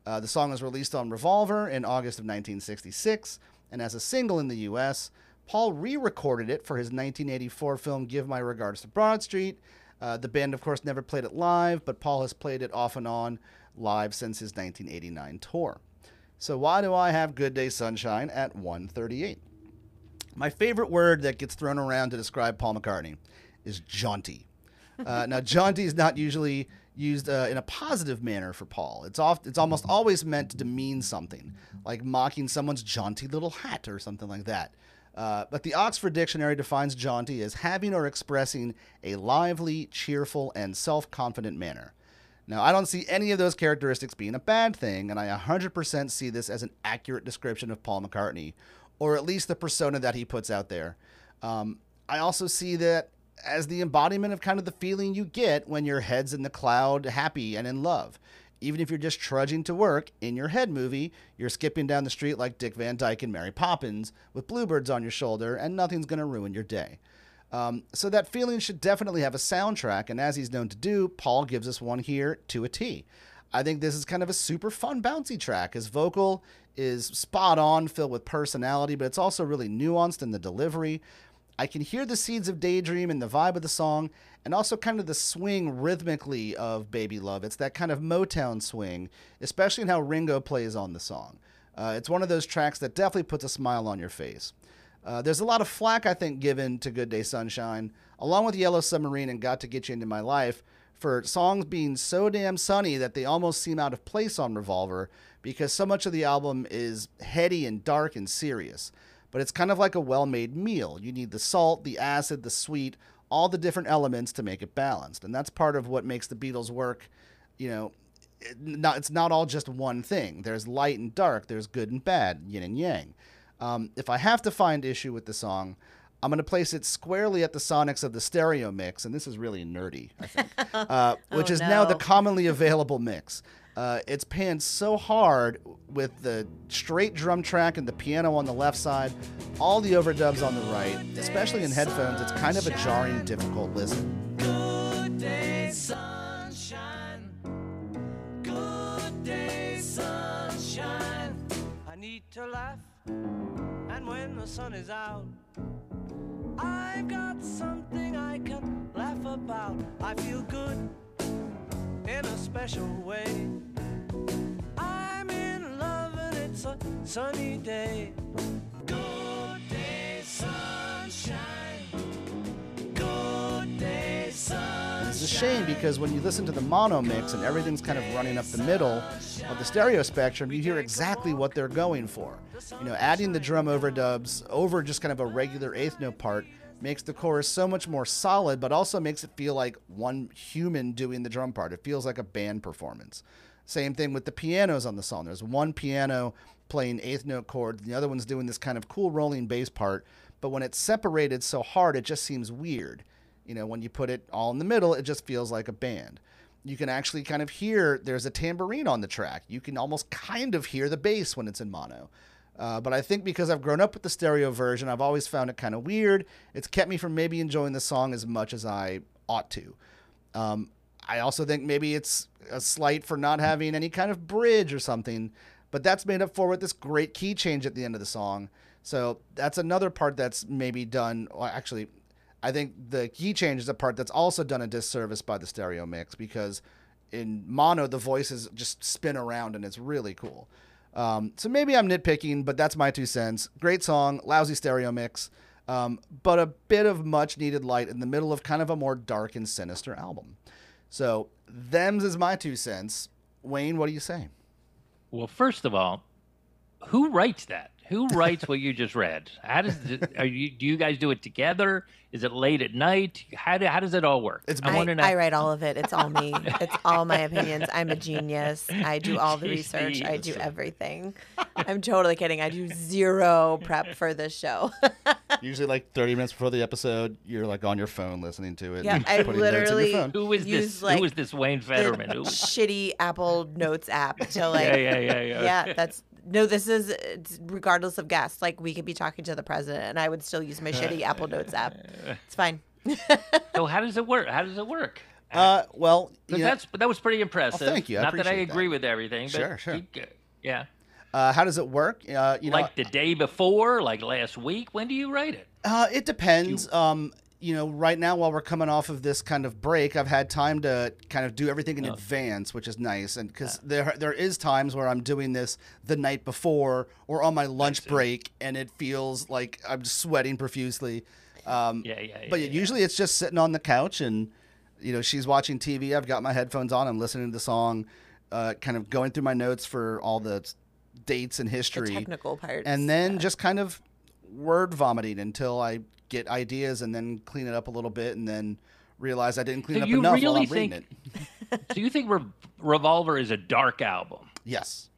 Uh, the song was released on Revolver in August of 1966, and as a single in the US, Paul re recorded it for his 1984 film Give My Regards to Broad Street. Uh, the band, of course, never played it live, but Paul has played it off and on live since his 1989 tour. So, why do I have Good Day Sunshine at 138? My favorite word that gets thrown around to describe Paul McCartney is jaunty. Uh, now, jaunty is not usually used uh, in a positive manner for Paul. It's oft, it's almost always meant to demean something, like mocking someone's jaunty little hat or something like that. Uh, but the Oxford Dictionary defines jaunty as having or expressing a lively, cheerful, and self confident manner. Now, I don't see any of those characteristics being a bad thing, and I 100% see this as an accurate description of Paul McCartney, or at least the persona that he puts out there. Um, I also see that as the embodiment of kind of the feeling you get when your head's in the cloud, happy and in love. Even if you're just trudging to work in your head movie, you're skipping down the street like Dick Van Dyke and Mary Poppins with bluebirds on your shoulder, and nothing's going to ruin your day. Um, so that feeling should definitely have a soundtrack, and as he's known to do, Paul gives us one here to a T. I think this is kind of a super fun, bouncy track. His vocal is spot on, filled with personality, but it's also really nuanced in the delivery. I can hear the seeds of daydream and the vibe of the song, and also kind of the swing rhythmically of Baby Love. It's that kind of Motown swing, especially in how Ringo plays on the song. Uh, it's one of those tracks that definitely puts a smile on your face. Uh, there's a lot of flack, I think, given to Good Day Sunshine, along with Yellow Submarine and Got to Get You Into My Life, for songs being so damn sunny that they almost seem out of place on Revolver because so much of the album is heady and dark and serious. But it's kind of like a well made meal. You need the salt, the acid, the sweet, all the different elements to make it balanced. And that's part of what makes the Beatles work. You know, not, it's not all just one thing. There's light and dark, there's good and bad, yin and yang. Um, if I have to find issue with the song, I'm going to place it squarely at the sonics of the stereo mix, and this is really nerdy, I think, [LAUGHS] uh, which Oh, is now the commonly available mix. Uh, it's panned so hard with the straight drum track and the piano on the left side, all the overdubs on the right, especially in headphones. It's kind of a jarring, difficult listen. Good day, sunshine. Good day, sunshine. I need to laugh, and when the sun is out, I've got something I can laugh about. I feel good in a special way. I'm in love, and it's a sunny day. Good day, sunshine. Good day, sunshine. It's a shame because when you listen to the mono mix and everything's kind of running up the middle of the stereo spectrum, you hear exactly what they're going for. You know, adding the drum overdubs over just kind of a regular eighth note part makes the chorus so much more solid, but also makes it feel like one human doing the drum part. It feels like a band performance. Same thing with the pianos on the song. There's one piano playing eighth note chords, the other one's doing this kind of cool rolling bass part, but when it's separated so hard, it just seems weird. You know, when you put it all in the middle, it just feels like a band. You can actually kind of hear there's a tambourine on the track. You can almost kind of hear the bass when it's in mono. Uh, but I think because I've grown up with the stereo version, I've always found it kind of weird. It's kept me from maybe enjoying the song as much as I ought to. Um, I also think maybe it's a slight for not having any kind of bridge or something, but that's made up for with this great key change at the end of the song. So that's another part that's maybe done. Well, actually, I think the key change is a part that's also done a disservice by the stereo mix because in mono the voices just spin around and it's really cool. Um, so maybe I'm nitpicking, but that's my two cents. Great song, lousy stereo mix, um, but a bit of much needed light in the middle of kind of a more dark and sinister album. So them's is my two cents. Wayne, what do you say? Well, first of all, who writes that? Who writes what you just read? How does it, are you? Do you guys do it together? Is it late at night? How do, how does it all work? It's I I, want. I write all of it. It's all me. It's all my opinions. I'm a genius. I do all the She's research. I do everything. I'm totally kidding. I do zero prep for this show. [LAUGHS] Usually, like 30 minutes before the episode, you're like on your phone listening to it. Yeah, I putting notes in your literally- Who is use, this? like, who is this Wayne the Federman? Who, shitty Apple Notes app to like yeah, yeah, yeah, yeah. yeah, that's no. This is regardless of guests. Like we could be talking to the president, and I would still use my shitty [LAUGHS] Apple Notes app. [LAUGHS] It's fine. So how does it work? How does it work? Uh, well, 'Cause you know, that's that was pretty impressive. thank you. I Not that I appreciate that. agree with everything, but Sure, sure. keep yeah. uh, how does it work? Uh, you know, like the day before, like last week. When do you write it? Uh, it depends. Um, you know, right now while we're coming off of this kind of break, I've had time to kind of do everything in advance, which is nice. And because there there is times where I'm doing this the night before or on my lunch break, and it feels like I'm sweating profusely. Um, Yeah, yeah, yeah. but yeah. usually it's just sitting on the couch and you know she's watching TV. I've got my headphones on. I'm listening to the song, uh, kind of going through my notes for all the dates and The history technical parts. and then yeah. just kind of word vomiting until I get ideas and then clean it up a little bit and then realize I didn't clean So it up you enough while really I'm reading think- it. [LAUGHS] so you think Re- Revolver is a dark album? Yes.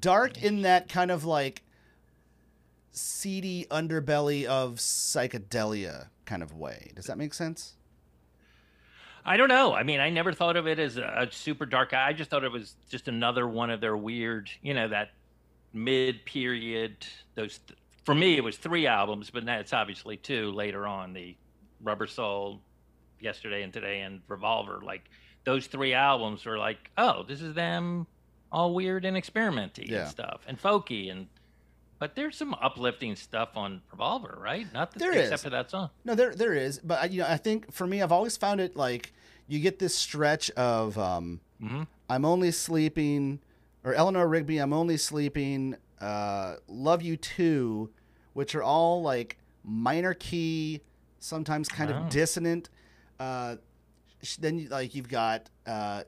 Dark in that kind of like seedy underbelly of psychedelia kind of way. Does that make sense? I don't know. I mean, I never thought of it as a, a super dark. I just thought it was just another one of their weird, you know, that mid-period. Those th- for me, it was three albums, but now it's obviously two later on. The Rubber Soul, Yesterday and Today, and Revolver. Like those three albums were like, oh, this is them all weird and experimenty Yeah. and stuff and folky and. But there's some uplifting stuff on Revolver, right? Not that, There except is. for that song. No, there there is, but I- you know, I think for me, I've always found it like you get this stretch of um, Mhm. I'm only sleeping, or Eleanor Rigby, I'm only sleeping, uh, Love You Too, which are all like minor key, sometimes kind of dissonant. Uh, then like you've got uh,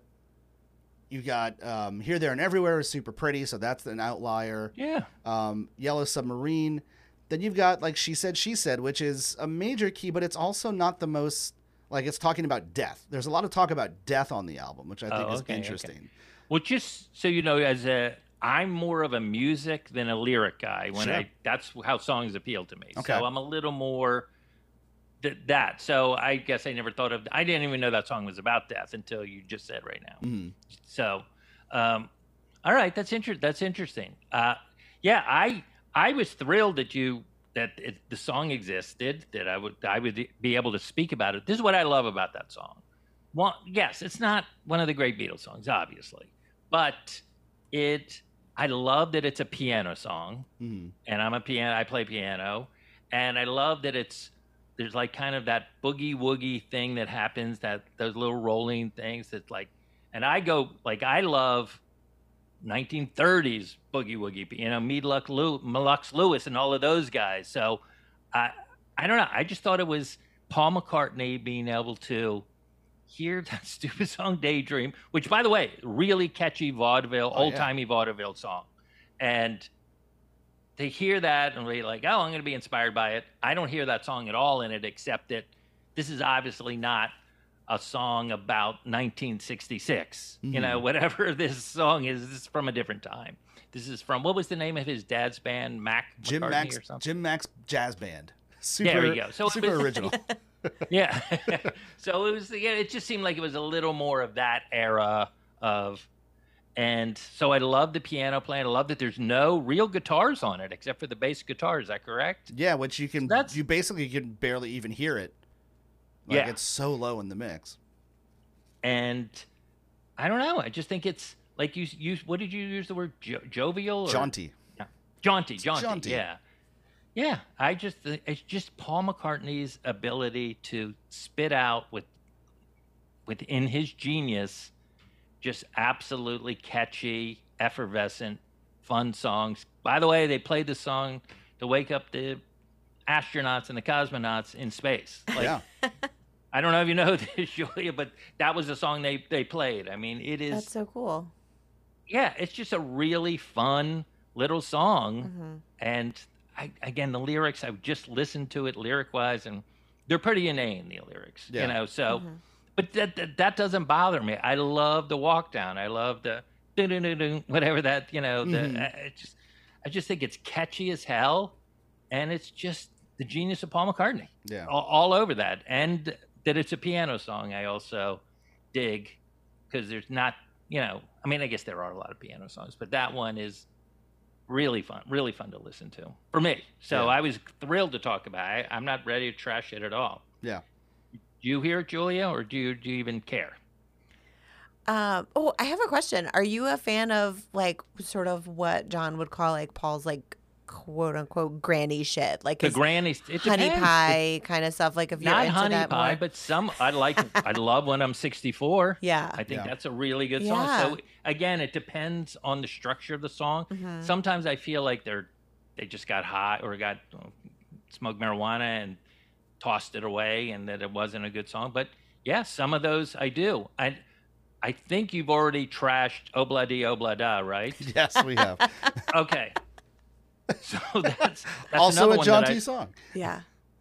you've got um, Here, There, and Everywhere is super pretty, so that's an outlier Yeah. um, Yellow Submarine. Then you've got like she said, she said, which is a major key, but it's also not the most like it's talking about death. There's a lot of talk about death on the album, which I think Oh, is okay, okay. interesting. Well, just so you know, as a I'm more of a music than a lyric guy. When Sure. I that's how songs appeal to me. Okay. So I'm a little more th- that. So I guess I never thought of. I didn't even know that song was about death until you just said right now. Mhm. So, um, all right, that's inter- That's interesting. Uh, yeah, I I was thrilled that you that it, the song existed. That I would I would be able to speak about it. This is what I love about that song. Well, yes, it's not one of the great Beatles songs, obviously, but it. I love that it's a piano song, Mhm. and I'm a piano. I play piano, and I love that it's there's like kind of that boogie woogie thing that happens that those little rolling things that like and I go like I love 1930s boogie woogie you know Meade Lux Lew, Lux Lewis and all of those guys so I I don't know I just thought it was Paul McCartney being able to hear [LAUGHS] that stupid song Daydream which by the way really catchy vaudeville Oh, old timey vaudeville song and they hear that and be like, oh, I'm going to be inspired by it. I don't hear that song at all in it, except that this is obviously not a song about 1966. You know, mm-hmm. whatever [LAUGHS] this song is, this is from a different time. This is from what was the name of his dad's band, Mac Jim McCartney Max, or something? Jim Mac's Jazz Band. Super, There we go. So super original. [LAUGHS] Yeah. [LAUGHS] so it was. Yeah, it just seemed like it was a little more of that era of. And so I love the piano playing. I love that there's no real guitars on it except for the bass guitar. Is that correct? yeah, which you can That's- you basically can barely even hear it. Like Yeah. it's so low in the mix. and I don't know. I just think it's like you use. What did you use the word jo- jovial? Or? Jaunty. Jaunty. Jaunty. jaunty. Yeah. Yeah. I just it's just Paul McCartney's ability to spit out with within his genius, just absolutely catchy, effervescent, fun songs. By the way, they played the song to wake up the astronauts and the cosmonauts in space. Like, yeah. [LAUGHS] I don't know if you know [LAUGHS] this, Julia, but that was the song they, they played. I mean, it is, That's so cool. yeah, it's just a really fun, little song, Mm-hmm. and I, again, the lyrics I've just listened to it lyric wise, and they're pretty inane. The lyrics, Yeah. you know. So, Mm-hmm. but that, that that doesn't bother me. I love the walk down. I love the whatever that you know. The Mhm. I, I just I just think it's catchy as hell, and it's just the genius of Paul McCartney Yeah. all, all over that. And that it's a piano song, I also dig because there's not, you know, I mean, I guess there are a lot of piano songs, but that one is really fun, really fun to listen to for me. So Yeah. I was thrilled to talk about it. I'm not ready to trash it at all. Yeah. Do you hear it, Julia, or do you, do you even care? Um, oh, I have a question. Are you a fan of like sort of what John would call like Paul's like quote unquote granny shit, like The granny, it honey depends. pie kind of stuff? Like if you're Not into honey that pie, more. but some I like. [LAUGHS] I love when I'm 64. yeah, I think Yeah. that's a really good Yeah. song. So again, it depends on the structure of the song. Mhm. Sometimes I feel like they're they just got high or got smoked marijuana and tossed it away, and that it wasn't a good song. But yeah, some of those I do. I I think you've already trashed Obla Di Obla Da, right? [LAUGHS] Yes, we have. [LAUGHS] Okay. [LAUGHS] So that's, that's also another a one John that song. yeah.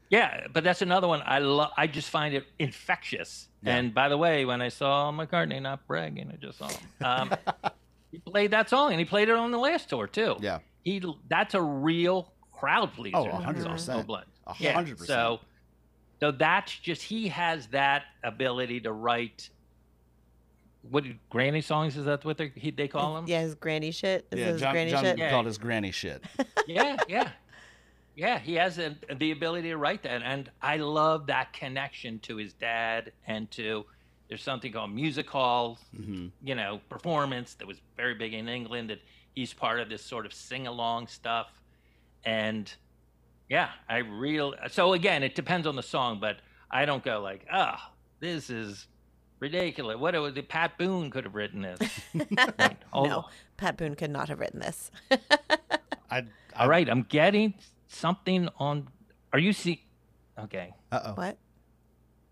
yeah, but that's another one I love. I just find it infectious. Yeah. And by the way, when I saw McCartney, not bragging, I just saw him. Um, [LAUGHS] he played that song, and he played it on the last tour too. Yeah. he that's a real crowd pleaser. Oh, that 100%. song, Blood. A Yeah, hundred percent. So, so that's just he has that ability to write. What granny songs is that what they he, they call them? Yeah, his granny shit. Is Yeah, his John, granny John shit? Yeah. called his granny shit. [LAUGHS] yeah, yeah, yeah. He has a, the ability to write that, and I love that connection to his dad and to. There's something called music hall, hmm you know, performance that was very big in England. That he's part of this sort of sing along stuff, and yeah, I real. So again, it depends on the song, but I don't go like, ah, this is ridiculous. What was it? Pat Boone could have written this. [LAUGHS] Right, hold no. Pat Boone could not have written this. [LAUGHS] I, All right, I'm getting something on. Are you see? Okay. Uh oh. what?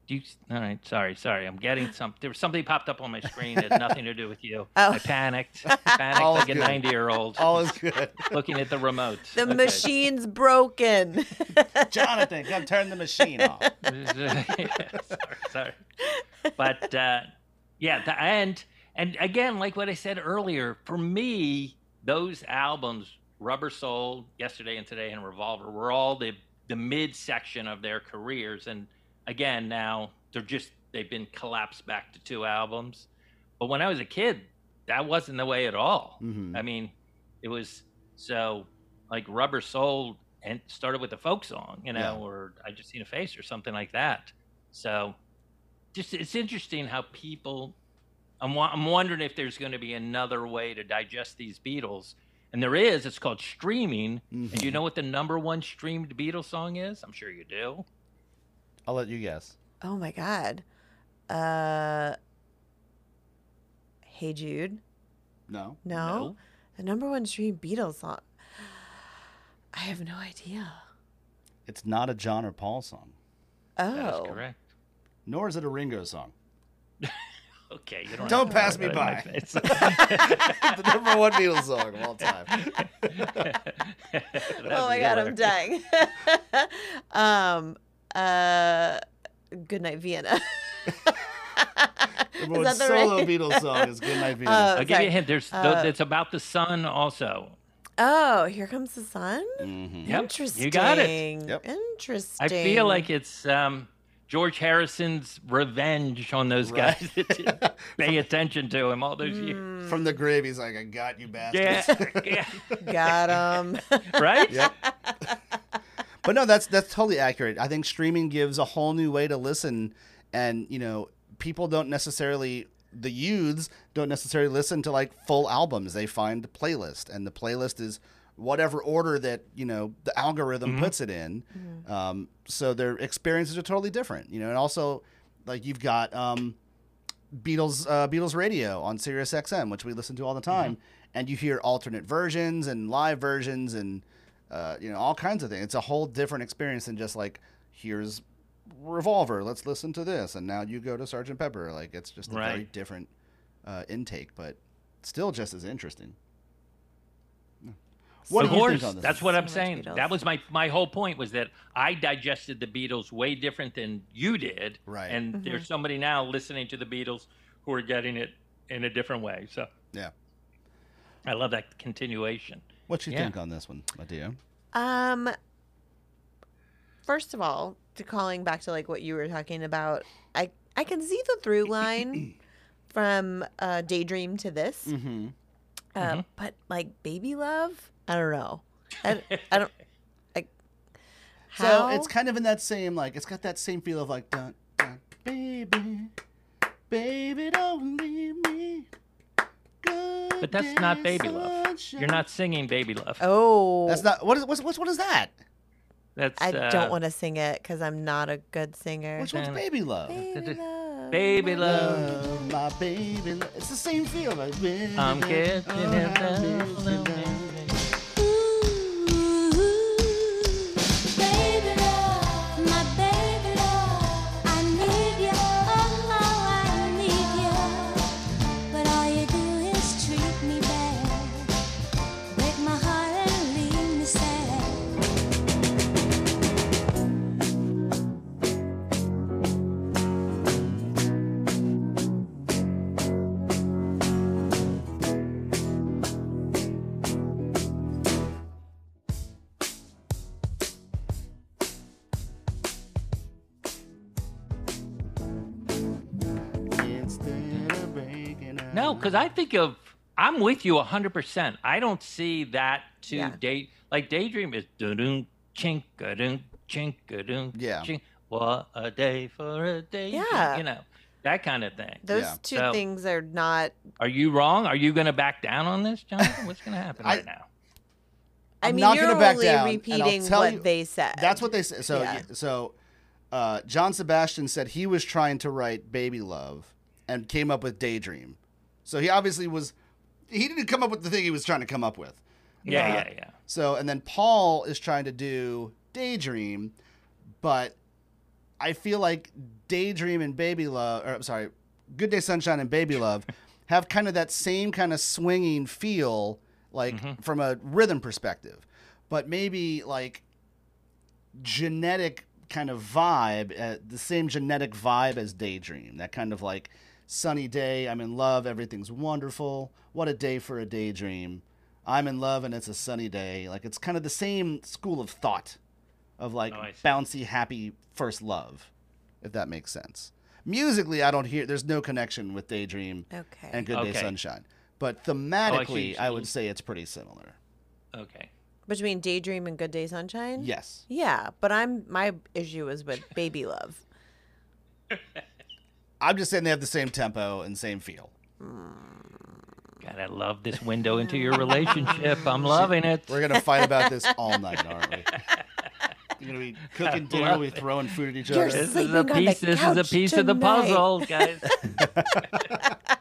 Do you? All right. Sorry. Sorry. I'm getting some. There was something popped up on my screen that had [LAUGHS] nothing to do with you. Oh. I panicked. Panicked All is like a good. 90 year old All is good. [LAUGHS] looking at the remote. The Okay. machine's broken. [LAUGHS] Jonathan, come turn the machine off. sorry, sorry. But uh, yeah, the, and and again, like what I said earlier, for me, those albums, Rubber Soul, Yesterday and Today, and Revolver, were all the the mid section of their careers, and again, now they're just they've been collapsed back to two albums. But when I was a kid, that wasn't the way at all. Mhm. I mean, it was so like Rubber Soul and started with a folk song, you know, Yeah. or I just seen a face or something like that. So just it's interesting how people. I'm I'm wondering if there's going to be another way to digest these Beatles, and there is. It's called streaming. And Mhm. you know what the number one streamed Beatles song is? I'm sure you do. I'll let you guess. oh my god. Uh. Hey Jude. No. No. The number one stream Beatles song. I have no idea. It's not a John or Paul song, Oh. that is correct. nor is it a Ringo song. [LAUGHS] Okay, you don't. Don't pass me by. It's- [LAUGHS] the number one Beatles song of all time. [LAUGHS] oh my god, I'm dying. um. Uh. Goodnight Vienna. [LAUGHS] Number one that the solo right- Beatles song is "Goodnight Venus." Uh, I'll give you a hint. There's Uh, it's about the sun also. Oh, here comes the sun. Mhm. Yep, Interesting. you got it. Yep. Interesting. I feel like it's um, George Harrison's revenge on those Right. guys [LAUGHS] that [LAUGHS] didn't pay attention to him all those Mm. years. From the grave, he's like, "I got you, Yeah, yeah, got him. right. Yep. But no, that's that's totally accurate. I think streaming gives a whole new way to listen, and you know, people don't necessarily the youths don't necessarily listen to like full albums. They find the playlist, and the playlist is whatever order that you know the algorithm puts it in. Um, so their experiences are totally different. You know, and also like you've got um, Beatles uh, Beatles radio on Sirius XM, which we listen to all the time, and you hear alternate versions and live versions and uh, you know all kinds of things. It's a whole different experience than just like here's Revolver, let's listen to this, and now you go to Sergeant Pepper. Like it's just a very different uh, intake, but still just as interesting. What of course, on this? that's what I'm much saying. Beatles. That was my my whole point was that I digested the Beatles way different than you did. Right. And Mm-hmm. there's somebody now listening to the Beatles who are getting it in a different way. So Yeah. I love that continuation. What you Yeah. think on this one, my dear? Um, first of all, to calling back to like what you were talking about, I I can see the through line [CLEARS THROAT] from uh, Daydream to this, Mm-hmm. uh, but like Baby Love, I don't know. I, I don't like. [LAUGHS] So How? it's kind of in that same like it's got that same feel of like dun dun baby, baby don't leave me. Good But that's not Baby Love. sunshine. You're not singing Baby Love. oh, That's not what is what's, what's what is that? That's I uh, don't want to sing it because I'm not a good singer. Which one's baby love? Baby love, Baby Love. Love, my baby. Love. It's the same feel. Like, I'm baby, catching oh, it I down, miss love. Because I think of I'm with you hundred percent. I don't see that to Yeah. date like daydream is dun chink a dun chink a dun Yeah. chink. What a day for a day. Yeah. you know that kind of thing. Those Yeah. two So- things are not. Are you wrong? Are you going to back down on this, Jonathan? What's going to happen I- right now? I I'm mean, not you're gonna back only down, and I'll repeating tell what you- they said. That's what they said. So, Yeah. so uh, John Sebastian said he was trying to write "Baby Love" and came up with "Daydream." So he obviously was. He didn't come up with the thing he was trying to come up with. Yeah, Uh, yeah, yeah. So, and then Paul is trying to do "Daydream," but I feel like "Daydream" and "Baby Love," or I'm sorry, "Good Day Sunshine" and "Baby Love" [LAUGHS] have kind of that same kind of swinging feel, like from a rhythm perspective, but maybe like genetic kind of vibe, uh, the same genetic vibe as Daydream. That kind of like sunny day, I'm in love, everything's wonderful. What a day for a daydream. I'm in love and it's a sunny day. Like it's kind of the same school of thought of like Oh, bouncy, happy first love, if that makes sense. Musically, I don't hear. There's no connection with Daydream Okay. and Good Day Sunshine, but Oh, thematically, you I would say it's pretty similar. Okay. Between Daydream and Good Day Sunshine? Yes. Yeah, but I'm my issue is with Baby Love. [LAUGHS] I'm just saying they have the same tempo and same feel. God, I love this window into your relationship. I'm loving it. We're gonna fight about this all night, aren't we? [LAUGHS] You're gonna be cooking dinner, we'll be it. throwing food at each You're other. This is sleeping a on the piece. This is a couch piece of the tonight. puzzle, guys. [LAUGHS]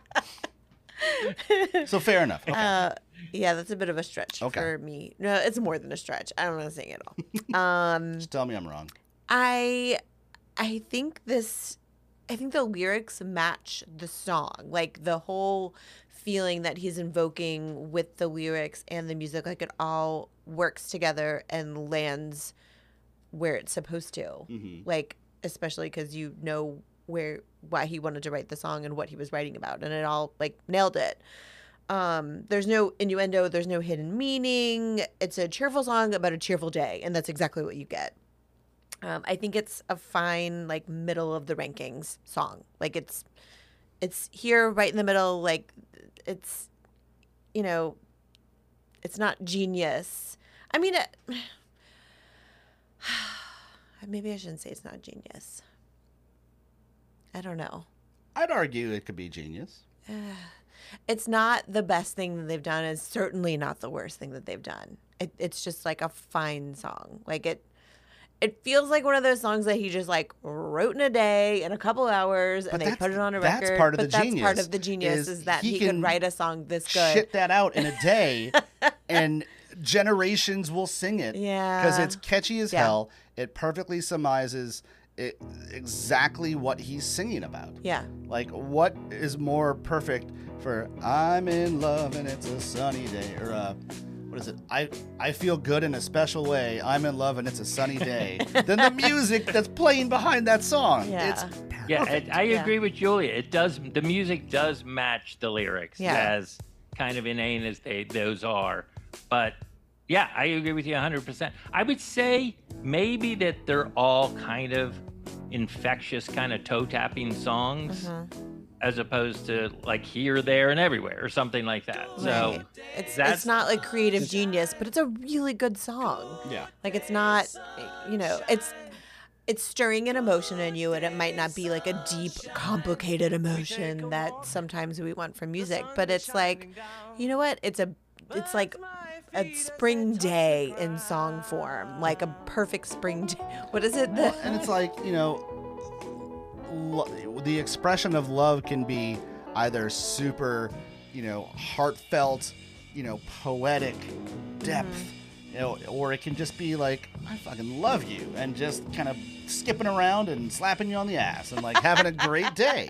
So fair enough. Okay. Uh, yeah, that's a bit of a stretch Okay. for me. No, it's more than a stretch. I don't want to sing it all. [LAUGHS] um, Just tell me I'm wrong. I, I think this, I think the lyrics match the song. Like the whole feeling that he's invoking with the lyrics and the music, like it all works together and lands where it's supposed to. Mhm. Like especially because you know where why he wanted to write the song and what he was writing about, and it all like nailed it. Um, there's no innuendo, there's no hidden meaning. It's a cheerful song about a cheerful day, and that's exactly what you get. Um, I think it's a fine like middle of the rankings song. Like it's it's here right in the middle. Like it's you know it's not genius. I mean, it, [SIGHS] maybe I shouldn't say it's not genius. I don't know. I'd argue it could be genius. [SIGHS] It's not the best thing that they've done. It's certainly not the worst thing that they've done. It, it's just like a fine song. Like it, it feels like one of those songs that he just like wrote in a day in a couple hours, But and they put it on a record. that's part of but the that's genius, part of the genius is is, that he he, can could write a song this good. Shit that out in a day, [LAUGHS] and generations will sing it. Yeah, because it's catchy as Yeah. hell. It perfectly surmises it, exactly what he's singing about. Yeah, Like, what is more perfect for "I'm in love and it's a sunny day" or uh, what is it? I I feel good in a special way. I'm in love and it's a sunny day. [LAUGHS] then the music that's playing behind that song. Yeah. It's Yeah, perfect. I, I Yeah. agree with Julia. It does. The music does match the lyrics, Yeah. as kind of inane as they those are. But yeah, I agree with you 100. percent I would say maybe that they're all kind of infectious, kind of toe tapping songs, Mm-hmm. As opposed to like here, there, and everywhere or something like that. So Right. it's that's- it's not like creative genius, but it's a really good song. yeah. Like it's not, you know, it's it's stirring an emotion in you, and it might not be like a deep, complicated emotion that sometimes we want from music, but it's like, you know what? It's a it's like a spring day in song form, like a perfect spring day. [LAUGHS] What is it? The, and it's like you know lo- the expression of love can be either super you know heartfelt you know poetic depth you know or it can just be like i fucking love you and just kind of skipping around and slapping you on the ass and like having a great day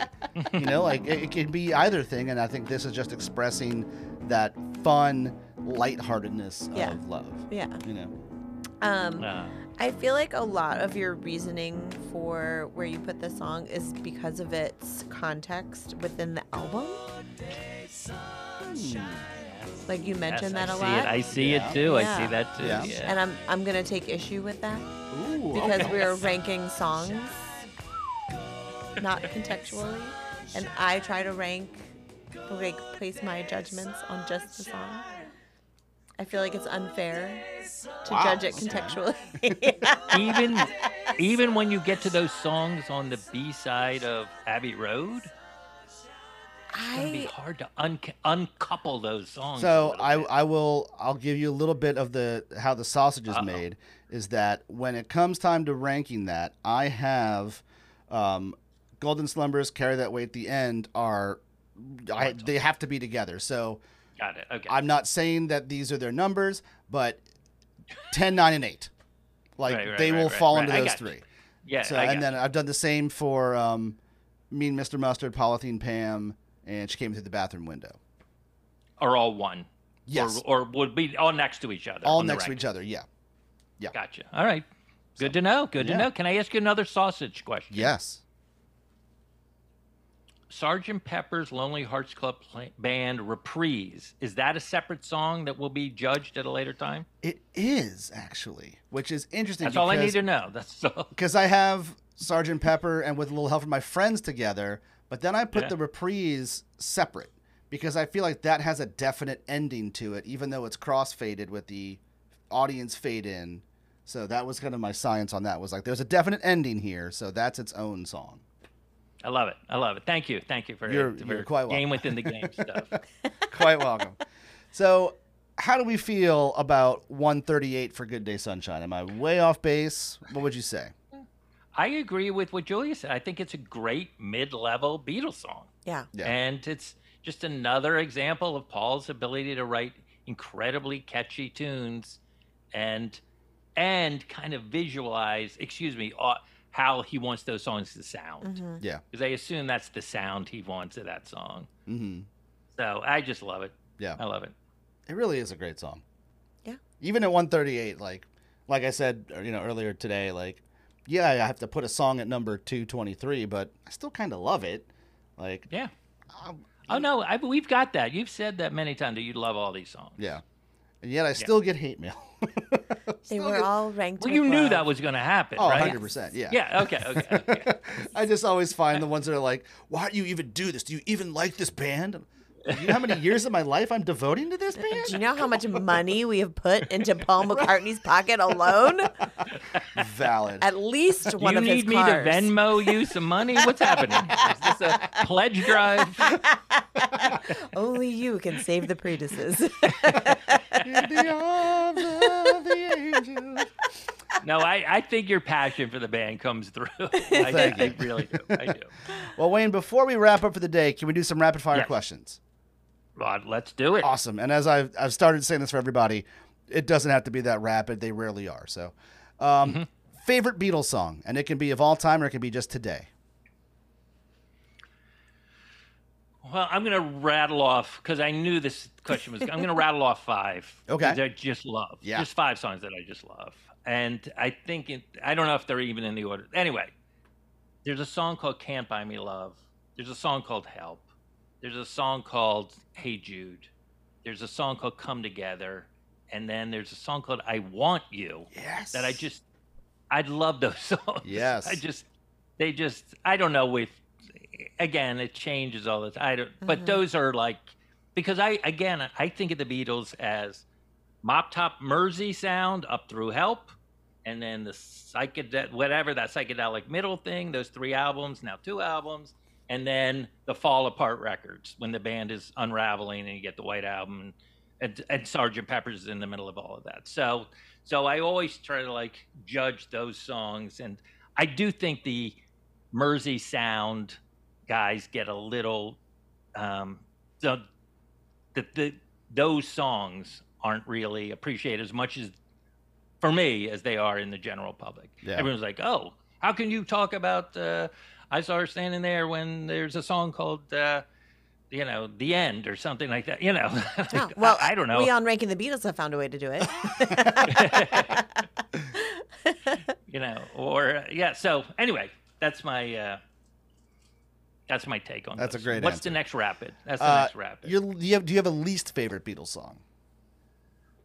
you know like it, it can be either thing and i think this is just expressing that fun lightheartedness Yeah. of love yeah. you know Um, uh, I feel like a lot of your reasoning for where you put the song is because of its context within the album. Hmm. Like you mentioned yes, that I a see lot. It. I see Yeah. it too. I see that too. Yeah. Yeah. and I'm I'm gonna take issue with that Ooh, because okay. we're ranking songs, not contextually, and I try to rank, like place my judgments on just the song. I feel like it's unfair to Wow. judge it contextually. [LAUGHS] even [LAUGHS] even when you get to those songs on the B side of Abbey Road, it's gonna be hard to un- uncouple those songs. So I. I will I'll give you a little bit of the how the sausage is Uh-oh. made is that when it comes time to ranking that I have um, Golden Slumbers carry that weight at the end are I, they have to be together. So got it. Okay. I'm not saying that these are their numbers, but 10, 9, and 8. Like Right, right, they right, will fall into those got you. three. yeah. So and then you. I've done the same for um, Mean Mr. Mustard, Polythene Pam, and she came through the bathroom window. are all one. Yes. Or, or would be all next to each other. All next to each other, yeah. Yeah. Gotcha. All right. Good to know. Good Yeah. to know. Can I ask you another sausage question? Yes. Sergeant Pepper's Lonely Hearts Club Band Reprise. Is that a separate song that will be judged at a later time? It is actually, which is interesting. That's all I need to know. That's [LAUGHS] because I have Sergeant Pepper and with a little help from my friends together, but then I put Yeah. the reprise separate because I feel like that has a definite ending to it, even though it's cross-faded with the audience fade in. So that was kind of my science on that. Was like there's a definite ending here, so that's its own song. I love it. I love it. Thank you. Thank you for, You're- for you're quite game welcome. within the game [LAUGHS] stuff. Quite welcome. So, how do we feel about 138 for Good Day Sunshine? Am I way off base? What would you say? I agree with what Julia said. I think it's a great mid-level Beatles song. yeah. Yeah. And it's just another example of Paul's ability to write incredibly catchy tunes and and kind of visualize, excuse me, uh, how he wants those songs to sound. Mm-hmm. Yeah. Because I assume that's the sound he wants of that song. Mm-hmm. So I just love it. Yeah. I love it. It really is a great song. Yeah. Even at 138, like like I said, uh, you know, earlier today, like yeah, I have to put a song at number 223, but I still kind of love it. Like Yeah. um, Oh no, I, we've got that. You've said that many times that you love all these songs. yeah. And yet I still get hate mail. [LAUGHS] They were get- all ranked. Well, with you knew that was going to happen, Oh, right? 100%. Yeah. Yeah. Okay. Okay. okay. [LAUGHS] I just always find the ones that are like, "Why do you even do this? Do you even like this band?" Do you know how many years of my life I'm devoting to this [LAUGHS] band? Do you know how much money we have put into [LAUGHS] Paul McCartney's pocket alone? Valid. At least one you of his cars. You need me to Venmo you some money? What's happening? Is this a pledge drive? [LAUGHS] Only you can save the Preduses. In the arms of the angels. No, I, I think your passion for the band comes through. I, Thank I you. really do. I do. Well, Wayne, before we wrap up for the day, can we do some rapid fire Yes. questions? Let's do it. Awesome. And as I've, I've started saying this for everybody, it doesn't have to be that rapid. They rarely are. So, um, Mm-hmm. favorite Beatles song, and it can be of all time or it can be just today. Well, I'm going to rattle off because I knew this question was. I'm going to rattle off five. [LAUGHS] Okay. that I just love. Yeah. Just five songs that I just love, and I think it, I don't know if they're even in the order. Anyway, there's a song called "Can't Buy Me Love." There's a song called "Help." There's a song called "Hey Jude." There's a song called "Come Together," and then there's a song called "I Want You." Yes. that I just I'd love those [LAUGHS] songs. Yes. I just they just I don't know if again it changes all the time. I don't but mm-hmm. those are like because I again I think of the Beatles as mop top Mersey sound up through help and then the psychedelic whatever that psychedelic middle thing, those three albums, now two albums, and then the fall apart records when the band is unraveling and you get the white album and, and Sergeant Pepper's is in the middle of all of that. So so I always try to like judge those songs and I do think the Mersey sound guys get a little um the the, the those songs aren't really appreciated as much as for me as they are in the general public. Yeah. Everyone's like, "Oh, how can you talk about uh I saw her standing there when there's a song called uh you know, the end or something like that. You know, Oh, [LAUGHS] well, I, I don't know. We on ranking the Beatles have found a way to do it. [LAUGHS] you know, or uh, yeah. So anyway, that's my uh, that's my take on. That's a those. great What's answer. the next rapid? That's the Uh, next rapid. you're, do you have do you have a least favorite Beatles song?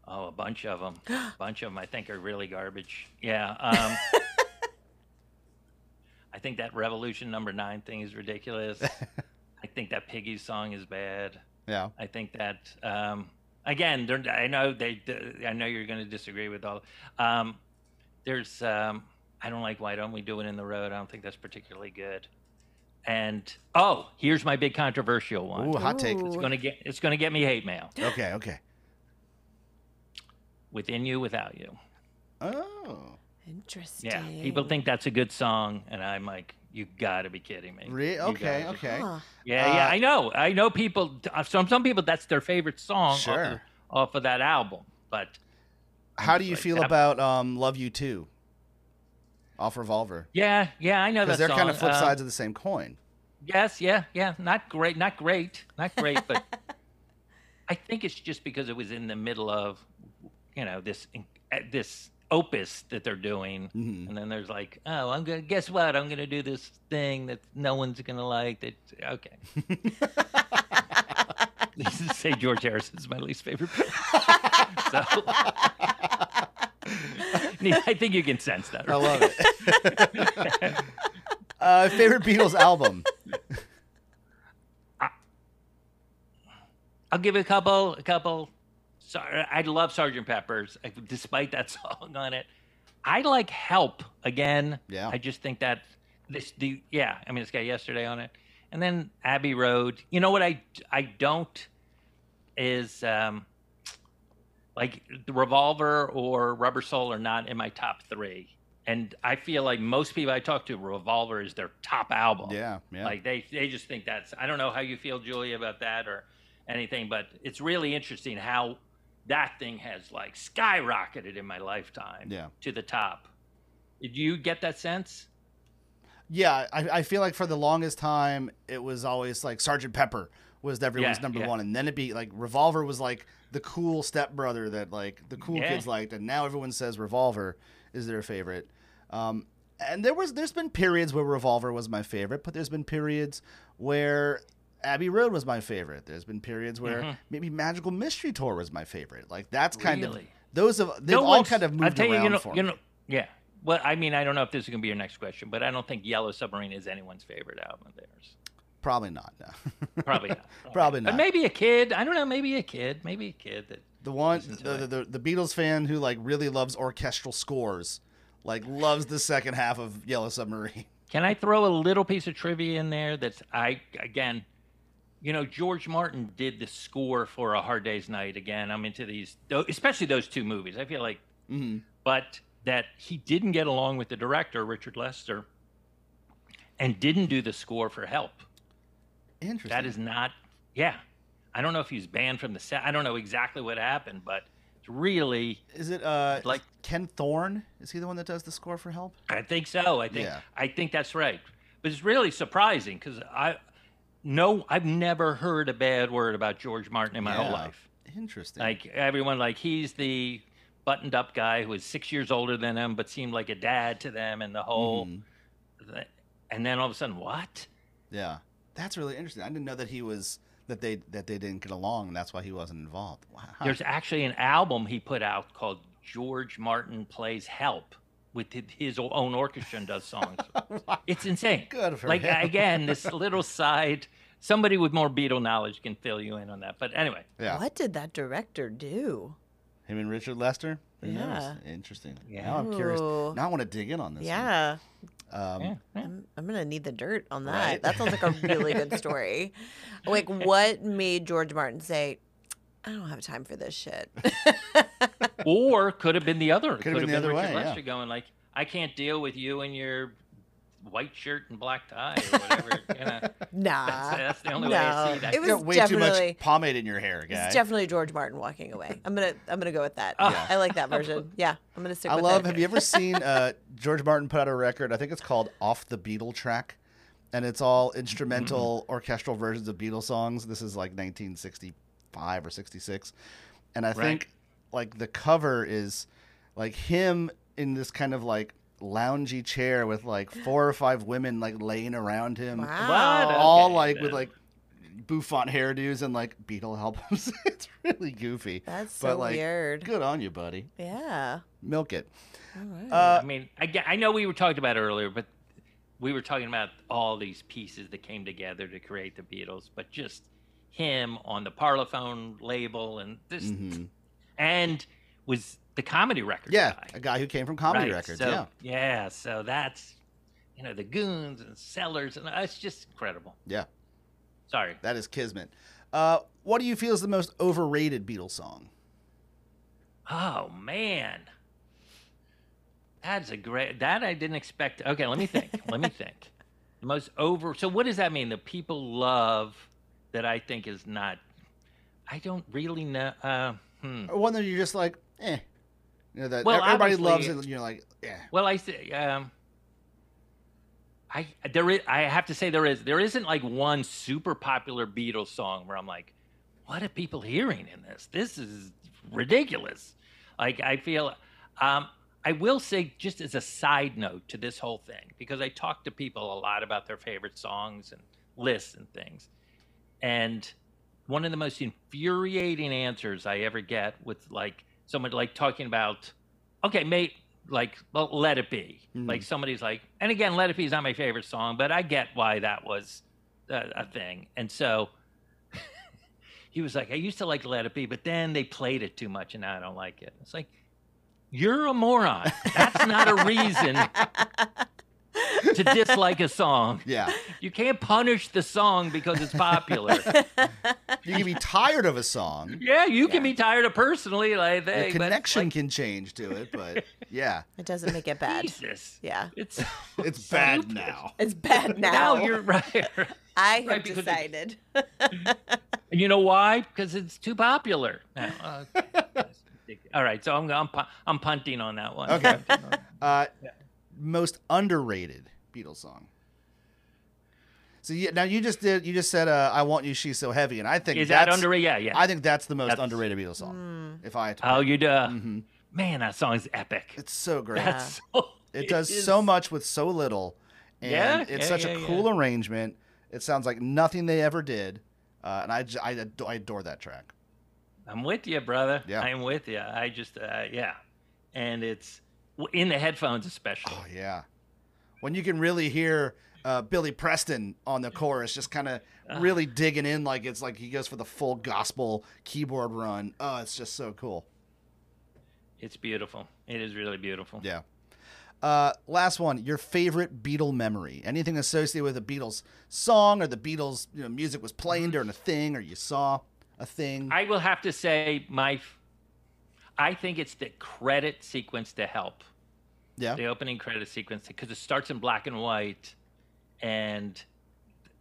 Oh, a bunch of them. a [GASPS] bunch of them I think are really garbage. Yeah. Um, [LAUGHS] I think that Revolution number nine thing is ridiculous. [LAUGHS] I think that Piggy song is bad. Yeah. I think that um, again, I know they. I know you're going to disagree with all. Um, there's. Um, I don't like why don't we do it in the road? I don't think that's particularly good. And oh, here's my big controversial one. Ooh, hot take. It's gonna get. It's gonna get me hate mail. [GASPS] Okay. Okay. Within you, without you. Oh. Interesting. Yeah, people think that's a good song, and I'm like, you got to be kidding me. Re- okay. gotta Okay. Huh. Yeah, yeah, Uh, I know. I know people. uh, Some some people that's their favorite song off, Sure. of, off of that album. But How do you like feel that- about um, "Love You Too"? Off Revolver. yeah, yeah, I know that Because they're song. kind of flip Uh, sides of the same coin. Yes, yeah, yeah. Not great, not great, not great, but [LAUGHS] I think it's just because it was in the middle of, you know, this this opus that they're doing, Mhm. and then there's like, oh, I'm gonna guess what? I'm gonna do this thing that no one's gonna like. That okay. [LAUGHS] Say George Harrison's my least favorite. [LAUGHS] so I think you can sense that. I love it. [LAUGHS] uh, favorite Beatles album? I'll give a couple. A couple. Sorry, I love Sergeant Pepper's, uh, despite that [LAUGHS] song on it. I like Help again. Yeah. I just think that this the yeah. I mean, it's got yesterday on it, and then Abbey Road. You know what I I don't is um like the Revolver or Rubber Soul are not in my top three. And I feel like most people I talk to, Revolver is their top album. Yeah, yeah. Like they they just think that's I don't know how you feel, Julia, about that or anything, but it's really interesting how that thing has like skyrocketed in my lifetime Yeah. to the top. Did you get that sense? Yeah, I, I feel like for the longest time it was always like Sergeant Pepper was everyone's Yeah, number yeah. one, and then it be like Revolver was like the cool stepbrother that like the cool Yeah. kids liked, and now everyone says Revolver is their favorite. Um, and there was there's been periods where Revolver was my favorite, but there's been periods where Abbey Road was my favorite. There's been periods where Mhm. maybe Magical Mystery Tour was my favorite. Like that's kind of those have they've No all kind of moved tell you, around you know, for you me. know, yeah. Well, I mean, I don't know if this is going to be your next question, but I don't think Yellow Submarine is anyone's favorite album of theirs. Probably not. No. [LAUGHS] Probably not. Probably But not. maybe a kid. I don't know. Maybe a kid. Maybe a kid that. The one, the, the, the Beatles fan who like really loves orchestral scores, like loves the second half of Yellow Submarine. Can I throw a little piece of trivia in there? That's I again, you know, George Martin did the score for A Hard Day's Night. Again, I'm into these, especially those two movies. I feel like, Mm-hmm. but that he didn't get along with the director Richard Lester, and didn't do the score for Help. Interesting. That is not, yeah. I don't know if he's banned from the set. I don't know exactly what happened, but it's really, Is it uh Like- like Ken Thorne? Is he the one that does the score for Help? I think so. I think Yeah. I think that's right. But it's really surprising because I no, I've never heard a bad word about George Martin in my whole life. Interesting. Like everyone, like he's the buttoned up guy who was six years older than them, but seemed like a dad to them, and the whole. Mhm. th- and then all of a sudden, what? Yeah, that's really interesting. I didn't know that he was that they that they didn't get along, and that's why he wasn't involved. Wow. There's actually an album he put out called George Martin Plays Help with his own orchestra and does songs. [LAUGHS] It's insane. Good for like him. again, this [LAUGHS] little side. Somebody with more Beatle knowledge can fill you in on that. But anyway, yeah, What did that director do? him and Richard Lester. Who knows? Yeah. Interesting. Yeah. Now I'm curious. Now I want to dig in on this. one. Yeah, Um, yeah, yeah. I'm, I'm gonna need the dirt on that. Right? That sounds like a really good [LAUGHS] story. Like, what made George Martin say, "I don't have time for this shit"? Or could have been the other. Could have been the other Richard way, yeah. Going like, I can't deal with you and your white shirt and black tie or whatever. [LAUGHS] you know, Nah, that's, that's the only way I no, see that. it was You got way definitely. too much pomade in your hair, guy. It's definitely George Martin walking away. I'm gonna I'm gonna go with that. Yeah. I like that version. [LAUGHS] Yeah, I'm gonna stick I with love. it. Have you ever seen uh, George Martin put out a record? I think it's called "Off the Beatle Track," and it's all instrumental orchestral versions of Beatles songs. This is like 1965 or 66, and I think like the cover is like him in this kind of like loungy chair with like four or five women like laying around him, Wow. What? all Okay, like then. with like bouffant hairdos and like Beatle albums. [LAUGHS] it's really goofy. That's but so like, weird. Good on you, buddy. Yeah. Milk it. All right. Uh, I mean, I, I know we were talking about it earlier, but we were talking about all these pieces that came together to create the Beatles, but just him on the Parlophone label and this, mhm. And was the comedy record Yeah, guy. a guy who came from comedy Right, records. so- yeah, yeah. So that's you know the goons and sellers, and it's just incredible. yeah, Sorry, that is kismet. Uh, what do you feel is the most overrated Beatles song? Oh man, that's a great. That I didn't expect. Okay, let me think. [LAUGHS] let me think. The most over. So what does that mean? The people love that I think is not. I don't really know. Uh, hmm. One that you're just like, eh, you know that Well, everybody loves it. You're like, yeah, Well, I say. Um, I there is. I have to say there is. There isn't like one super popular Beatles song where I'm like, what are people hearing in this? This is ridiculous. Like I feel. Um, I will say, just as a side note to this whole thing, because I talk to people a lot about their favorite songs and lists and things, and one of the most infuriating answers I ever get with like someone like talking about, okay, mate, like well, let it be. Mm-hmm. Like somebody's like, and again, let it be is not my favorite song, but I get why that was a, a thing, and so. [LAUGHS] He was like, I used to like Let It Be, but then they played it too much, and now I don't like it. It's like, you're a moron. That's not a reason to dislike a song. yeah. You can't punish the song because it's popular. You can be tired of a song. yeah, you can be tired of personally, like The connection like, can change to it, but [LAUGHS] yeah, it doesn't make it bad. Jesus. Yeah. It's [LAUGHS] it's bad now. It's bad now. now you're right. [LAUGHS] I have right, because it- decided. And you know why? Because it's too popular. now. Uh. All right, so I'm I'm, I'm punting on that one. Okay. Uh, most underrated Beatles song. So you, now you just did. You just said, uh, "I want you, she's so heavy," and I think Is that that's, underrated? Yeah, yeah. I think that's the most That's- underrated Beatles song. If I had to, oh, you do. Mhm. Man, that song's epic. it's so great. That's [LAUGHS] so, It does is- so much with so little, and Yeah, it's yeah, such yeah, a yeah. cool arrangement. It sounds like nothing they ever did, uh, and I, j- I, ado- I adore that track. I'm with you, brother. Yeah. I'm with you. I just, uh, yeah. And it's w- in the headphones, especially. Oh yeah, when you can really hear uh, Billy Preston on the chorus, just kind of really digging in, like it's like he goes for the full gospel keyboard run. Oh, it's just so cool. It's beautiful. It is really beautiful. Yeah. Uh, last one, your favorite Beatle memory? Anything associated with a Beatles song or the Beatles you know, music was playing during a thing or you saw a thing? I will have to say, my, f- I think it's the credit sequence to help. Yeah. the opening credit sequence because it starts in black and white and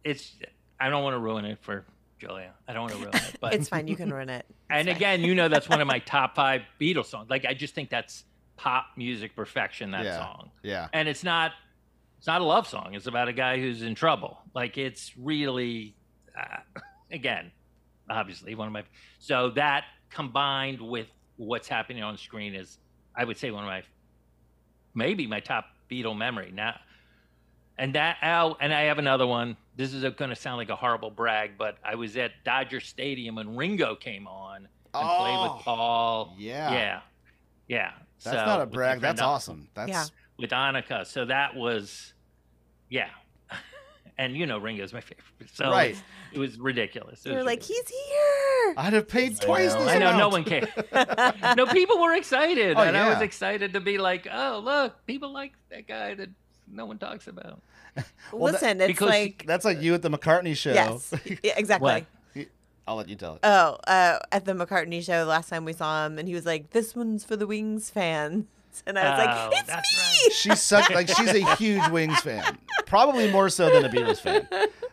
it's i don't want to ruin it for julia i don't want to ruin it but It's fine. You can ruin it. [LAUGHS] and again you know that's one of my [LAUGHS] top five beatles songs like i just think that's pop music perfection that yeah. song Yeah. and it's not it's not a love song it's about a guy who's in trouble like it's really uh, again, obviously one of my. So that combined with what's happening on screen is, I would say, one of my, maybe my top Beatle memory now. And that, oh, and I have another one. This is going to sound like a horrible brag, but I was at Dodger Stadium when Ringo came on and played Oh, with Paul. yeah. yeah, yeah. That's So, not a brag. That's awesome. That's Yeah. with Annika. So that was, yeah. And you know, Ringo's my favorite. So Right. it was ridiculous. It You're was like, ridiculous. he's here. I'd have paid I twice know, this I know, no one cared. [LAUGHS] no, people were excited, Oh, and I was excited to be like, "Oh, look, people like that guy that no one talks about." [LAUGHS] Well, that- Listen, it's like That's like you at the McCartney show. yes, [LAUGHS] yeah, exactly. What? I'll let you tell it. Oh, uh, at the McCartney show the last time we saw him, and he was like, "This one's for the Wings fans," and I was Oh, like, "It's that's me." She's such like she's a [LAUGHS] huge Wings fan, probably more so than a Beatles fan.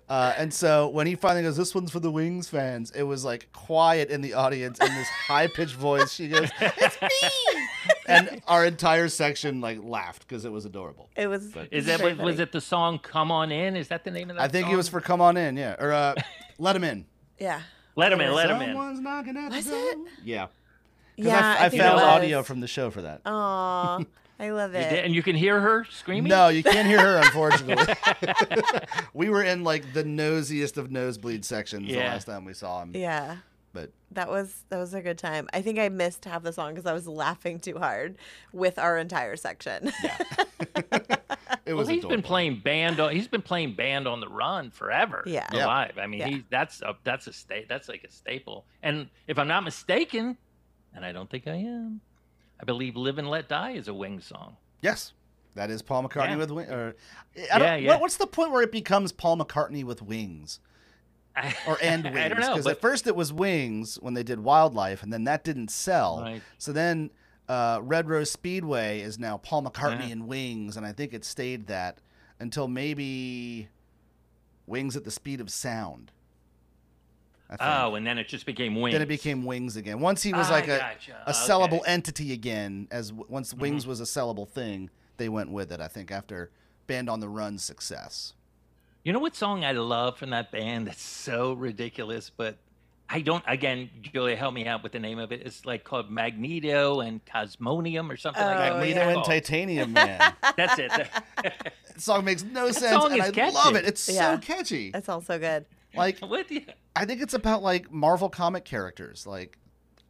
Uh, and so when he finally goes, "This one's for the Wings fans," it was like quiet in the audience in this high pitched voice. She goes, "It's me," and our entire section like laughed because it was adorable. It was. But- Is that was, was it the song "Come On In"? Is that the name of that? I think song? it was for "Come On In," yeah, or uh, "Let Him In." Yeah. "Let Him In." Let Him In. Someone's knocking at the Was door. it? Yeah, because Yeah. I, I think found audio from the show for that. Aw, I love it. and you can hear her screaming. No, you can't hear her, [LAUGHS] unfortunately. [LAUGHS] we were in like the nosiest of nosebleed sections the last time we saw him. Yeah. But That was that was a good time. I think I missed half the song because I was laughing too hard with our entire section. Yeah. [LAUGHS] it Well, was he's been playing band. On, he's been playing band on the run forever. Yeah. Yeah. live. I mean, Yeah. he that's a that's a state. That's like a staple. And if I'm not mistaken, and I don't think I am, I believe "Live and Let Die" is a Wings song. Yes. That is Paul McCartney Yeah. with wings. Or, I don't, Yeah, yeah. What, what's the point where it becomes Paul McCartney with wings? [LAUGHS] Or and wings? I don't know. Because But at first it was wings when they did Wild Life, and then that didn't sell. Right. So then uh, Red Rose Speedway is now Paul McCartney Yeah. and Wings, and I think it stayed that until maybe Wings at the Speed of Sound. I think. oh, and then it just became Wings. Then it became Wings again. Once he was I like a, gotcha. a Okay. sellable entity again, as w- once Mm-hmm. Wings was a sellable thing, they went with it. I think after Band on the Run's success. You know what song I love from that band? That's so ridiculous, but I don't. Again, Julia, help me out with the name of it. It's like called Magneto and Cosmonium or something like that. Oh, Magneto yeah. and Titanium Man. [LAUGHS] That's it. [LAUGHS] that song makes no sense, song and I catchy. love it. It's Yeah. so catchy. That's also good. Like what? you- I think it's about like Marvel comic characters. Like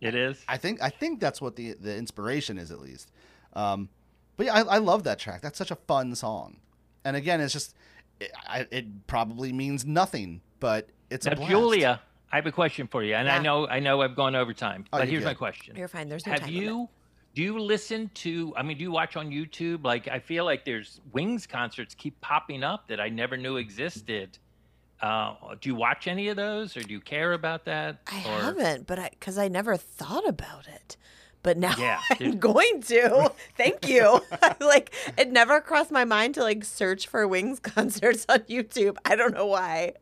It is. I think I think that's what the the inspiration is at least. Um, but yeah, I, I love that track. That's such a fun song. And again, it's just it, I, it probably means nothing, but it's a Now, blast. Julia, I have a question for you, and I know I know I've gone over time, Oh, but you're here's my question: You're fine. There's no Have time limit. you? Do you listen to? I mean, do you watch on YouTube? Like, I feel like there's Wings concerts keep popping up that I never knew existed. Uh, do you watch any of those, or do you care about that? I or... haven't, but I because I never thought about it. But now [LAUGHS] Yeah, I'm dude. going to. [LAUGHS] Thank you. [LAUGHS] like it never crossed my mind to like search for Wings concerts on YouTube. I don't know why,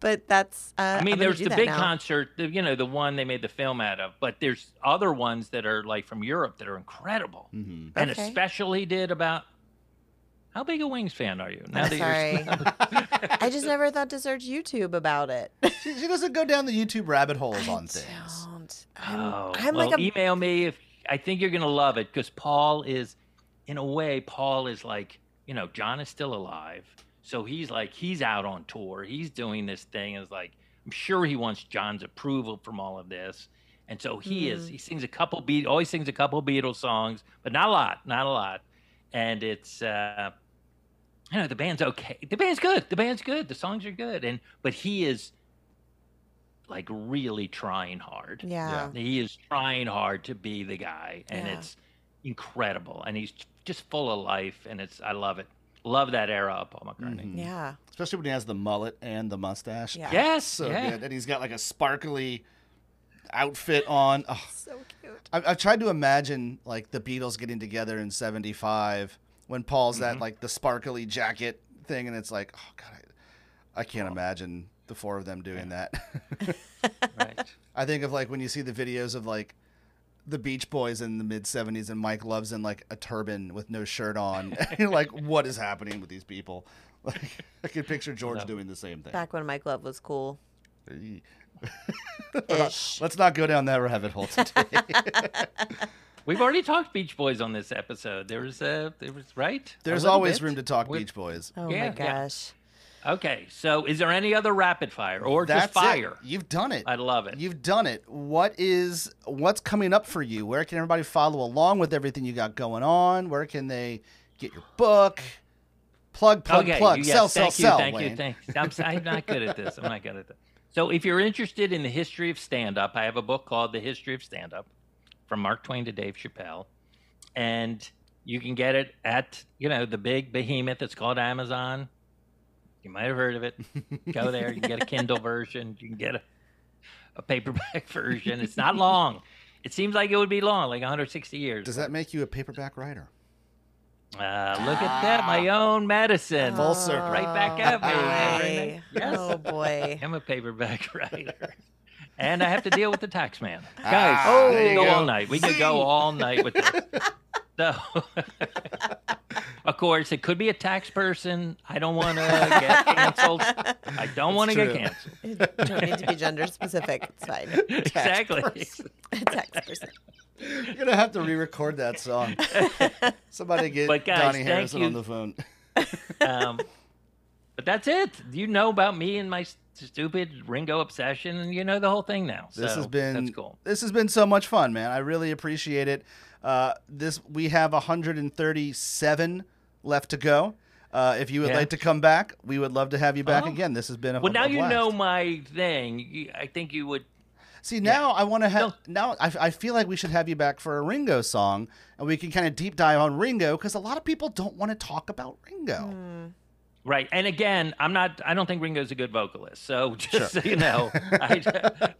but that's. Uh, I mean, I'm there's do the big now. concert, the, you know, the one they made the film out of, but there's other ones that are like from Europe that are incredible, Mhm. and Okay. especially did about. How big a Wings fan are you? Now I'm that sorry. [LAUGHS] I just never thought to search YouTube about it. She, she doesn't go down the YouTube rabbit holes on things. Don't. I'm, Oh, I'm well, like a email me if I think you're gonna love it because Paul is, in a way, Paul is like you know John is still alive, so he's like he's out on tour, he's doing this thing. Is like I'm sure he wants John's approval from all of this, and so he is. Mm. He sings a couple beat, always sings a couple Beatles songs, but not a lot, not a lot, and it's. uh you know the band's okay. The band's good. The band's good. The songs are good, and but he is like really trying hard. yeah. He is trying hard to be the guy, and Yeah. it's incredible. And he's just full of life, and it's I love it. Love that era of Paul McCartney. Mhm. Yeah. Especially when he has the mullet and the mustache. Yeah. Yes, So yeah. good. And he's got like a sparkly outfit on. Oh, So cute. I, I've tried to imagine like the Beatles getting together in '75 when Paul's that Mm-hmm. like the sparkly jacket thing, and it's like, oh god, I, I can't imagine the four of them doing that. [LAUGHS] Right. [LAUGHS] I think of like when you see the videos of like the Beach Boys in the mid '70s, and Mike Love's in like a turban with no shirt on. [LAUGHS] you're like, what is happening with these people? Like, I could picture George Love it. doing the same thing. Back when Mike Love was cool. Ish. Let's not go down that rabbit hole today. [LAUGHS] We've already talked Beach Boys on this episode. There was uh, there was right. There's always bit? room to talk With- Beach Boys. Oh Yeah, my yeah. gosh. Okay, so is there any other rapid fire or That's just fire? It. You've done it. I love it. You've done it. What is what's coming up for you? Where can everybody follow along with everything you got going on? Where can they get your book? Plug, plug, okay, plug. yes, sell, thank sell, you, sell. thank Wayne. you, thank you. I'm, s- I'm not good at this. I'm not good at this. So, if you're interested in the history of stand-up, I have a book called The History of Stand-Up, from Mark Twain to Dave Chappelle, and you can get it at you know the big behemoth that's called Amazon. You might have heard of it. [LAUGHS] Go there. You can get a Kindle version. You can get a, a paperback [LAUGHS] version. It's not long. It seems like it would be long, like 160 years. Does that make you a paperback writer? Uh, look at that, my own medicine. Full circle. Right back at me. Yes. Oh boy. [LAUGHS] I'm a paperback [LAUGHS] writer. And I have to deal with the tax man. Ah, Guys, there we you can go, go. all night. We can go all night with this. [LAUGHS] So, of course, it could be a tax person. I don't want to [LAUGHS] get canceled. I don't want to get true. canceled. Don't need to be gender specific. It's fine. [LAUGHS] exactly. [LAUGHS] Tax person. You're gonna have to re-record that song. Somebody get But guys, Dhani Harrison you. on the phone. Um, but that's it. You know about me and my stupid Ringo obsession, and you know the whole thing now. This So has been that's cool. This has been so much fun, man. I really appreciate it. Uh, this we have 137 left to go. Uh, if you would Yeah. like to come back, we would love to have you back Oh. again. This has been a Well, now a you blast. know my thing. I think you would. See, now I want to have. No. Now I, I feel like we should have you back for a Ringo song, and we can kind of deep dive on Ringo because a lot of people don't want to talk about Ringo. Right. And again, I'm not. I don't think Ringo's a good vocalist. So [LAUGHS] just so you know, I,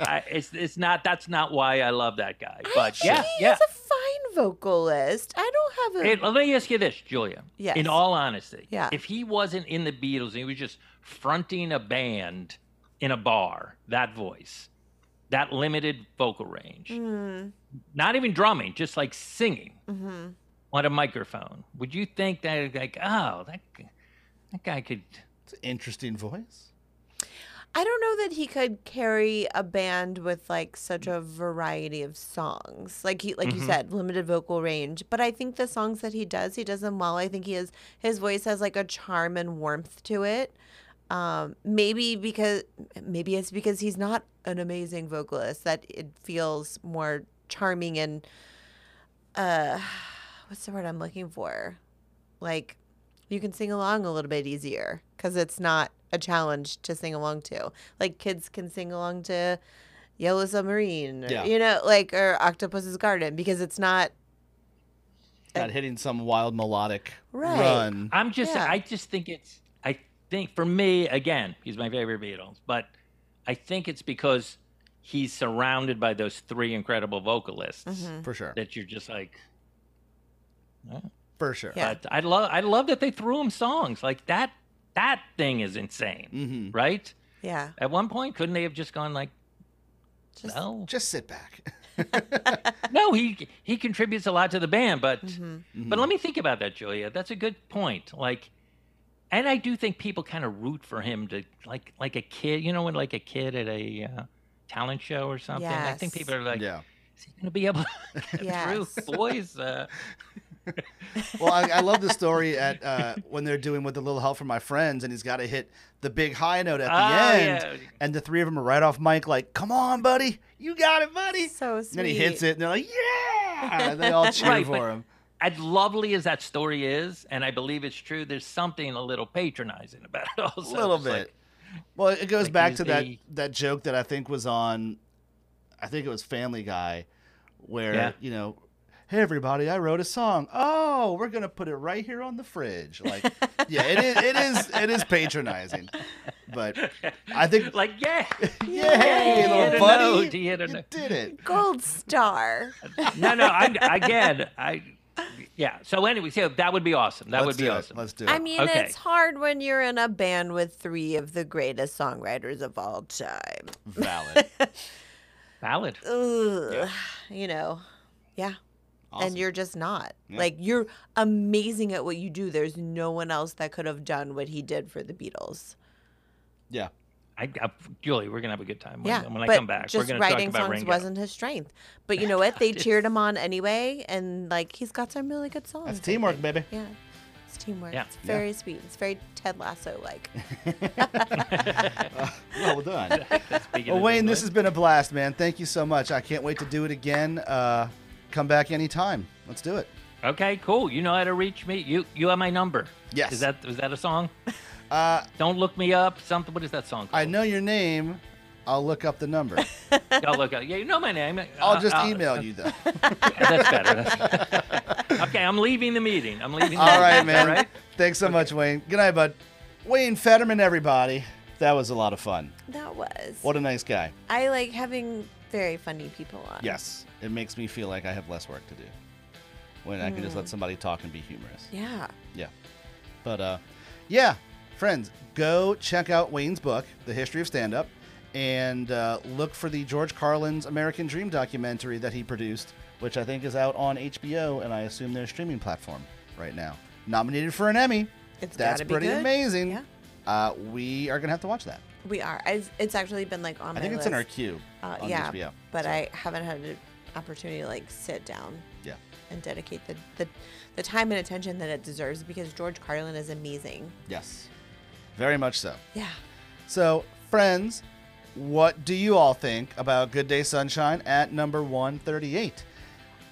I, it's it's not. That's not why I love that guy. But yeah, He yeah. is a fine vocalist. I don't have a. Hey, let me ask you this, Julia. Yes. In all honesty, Yeah. if he wasn't in the Beatles and he was just fronting a band in a bar, that voice, that limited vocal range, Mm, not even drumming, just like singing hmm on a microphone, would you think that like, oh, that g- that guy could? It's an interesting voice. I don't know that he could carry a band with like such a variety of songs. Like he, like you Mhm. said, limited vocal range. But I think the songs that he does, he does them well. I think he has his voice has like a charm and warmth to it. Um, maybe because maybe it's because he's not an amazing vocalist that it feels more charming and uh, [SIGHS] what's the word I'm looking for? Like you can sing along a little bit easier because it's not a challenge to sing along to. Like kids can sing along to Yellow Submarine, or, Yeah. you know, like or Octopus's Garden because it's not Not hitting some wild melodic Right. run. I'm just. Yeah. I just think it's. I think for me, again, he's my favorite Beatles, but I think it's because he's surrounded by those three incredible vocalists Mhm. For sure. that you're just like. For sure. Yeah. But I love. I love that they threw him songs like that. That thing is insane, hmm right? yeah. At one point, couldn't they have just gone like, Just no, Just sit back. [LAUGHS] no? He he contributes a lot to the band, but mhm. But let me think about that, Julia. That's a good point. Like, and I do think people kind of root for him to like like a kid. You know, when like a kid at a uh, talent show or something. Yes. I think people are like, yeah. is he going to be able [LAUGHS] to get Yes. through, boys? Uh, Well, I, I love the story at uh, when they're doing with a little help from my friends, and he's got to hit the big high note at the Oh, end, yeah. and the three of them are right off mic, like, "Come on, buddy, you got it, buddy." So sweet. And then he hits it, and they're like, "Yeah!" And they all cheer Right, for him. as lovely as that story is, and I believe it's true, there's something a little patronizing about it. All. A little bit. like, well, it goes like back he's to that the- that joke that I think was on, I think it was Family Guy, where Yeah. you know, hey everybody, I wrote a song. Oh, we're gonna put it right here on the fridge. Like, yeah, it is, it is, it is patronizing, but I think, [LAUGHS] like yeah, yay, you little hit a buddy, note, you hit you did it. Gold star. no, no. I, again, I yeah. So anyway, so that would be awesome. That Let's would be awesome. Let's do it. I mean, Okay. it's hard when you're in a band with three of the greatest songwriters of all time. valid. [LAUGHS] Valid. Ugh, You know, yeah. Awesome. And you're just not. Yeah. Like, you're amazing at what you do. There's no one else that could have done what he did for the Beatles. yeah. I, I, Julie, we're gonna have a good time when, Yeah, when I but come back. just we're gonna talk writing about songs Ringo. wasn't his strength. But you [LAUGHS] know what? They cheered him on anyway, and like he's got some really good songs. That's teamwork, think. baby. Yeah, it's teamwork. Yeah. It's very sweet. It's very Ted Lasso like. [LAUGHS] [LAUGHS] Well done. Well, Wayne, this has been a blast, man. Thank you so much. I can't wait to do it again. Uh, come back anytime. Let's do it. Okay, cool. You know how to reach me. You you have my number. Yes. Is that is that a song? [LAUGHS] Uh, Don't look me up. Something. What is that song? I know your name. I'll look up the number. [LAUGHS] I'll look up. Yeah, you know my name. I'll Uh, just uh, email you, though. [LAUGHS] That's better. That's- okay, I'm leaving the meeting. I'm leaving. The All meeting. right, man. Right? Thanks so much, Wayne. Good night, bud. Wayne Federman, everybody. That was a lot of fun. That was. What a nice guy. I like having very funny people on. Yes, it makes me feel like I have less work to do when I can just let somebody talk and be humorous. Yeah. Yeah. But uh yeah, friends, go check out Wayne's book, The History of Stand Up, and uh, look for the George Carlin's American Dream documentary that he produced, which I think is out on HBO and I assume their streaming platform right now. Nominated for an Emmy. It's That's pretty good. amazing. Yeah. Uh, we are gonna have to watch that. We are. It's, it's actually been like on I think it's list. in our queue Uh, yeah, HBO. but so, I haven't had an opportunity to like sit down yeah. and dedicate the, the the time and attention that it deserves because George Carlin is amazing. Yes. Very much so. Yeah. So, friends, what do you all think about Good Day Sunshine at number 138?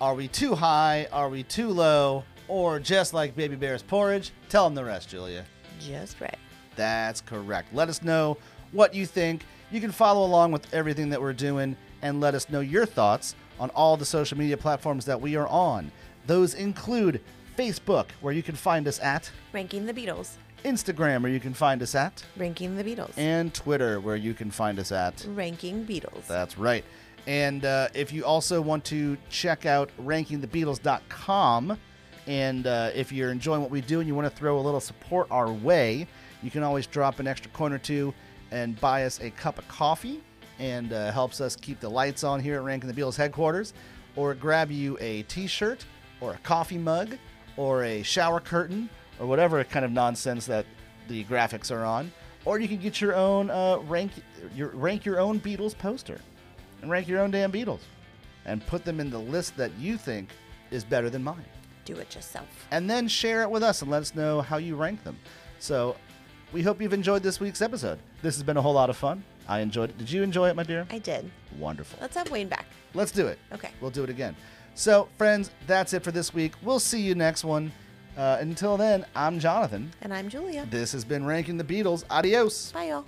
Are we too high? Are we too low? Or just like Baby Bear's porridge? Tell them the rest, Julia. Just right. That's correct. Let us know what you think. You can follow along with everything that we're doing and let us know your thoughts on all the social media platforms that we are on. Those include Facebook, where you can find us at, Ranking the Beatles. Instagram, where you can find us at, Ranking the Beatles. and Twitter, where you can find us at. Ranking Beatles. That's right. And uh, if you also want to check out rankingthebeatles.com, and uh, if you're enjoying what we do and you want to throw a little support our way, you can always drop an extra coin or two and buy us a cup of coffee, and uh, helps us keep the lights on here at Ranking the Beatles headquarters, or grab you a T-shirt or a coffee mug or a shower curtain or whatever kind of nonsense that the graphics are on, or you can get your own uh, rank your rank your own Beatles poster and rank your own damn Beatles and put them in the list that you think is better than mine. Do it yourself. And then share it with us and let us know how you rank them. So we hope you've enjoyed this week's episode. This has been a whole lot of fun. I enjoyed it. Did you enjoy it, my dear? I did. Wonderful. Let's have Wayne back. Let's do it. Okay. We'll do it again. So, friends, that's it for this week. We'll see you next one. Uh, until then, I'm Jonathan. And I'm Julia. This has been Ranking the Beatles. Adios. Bye, y'all.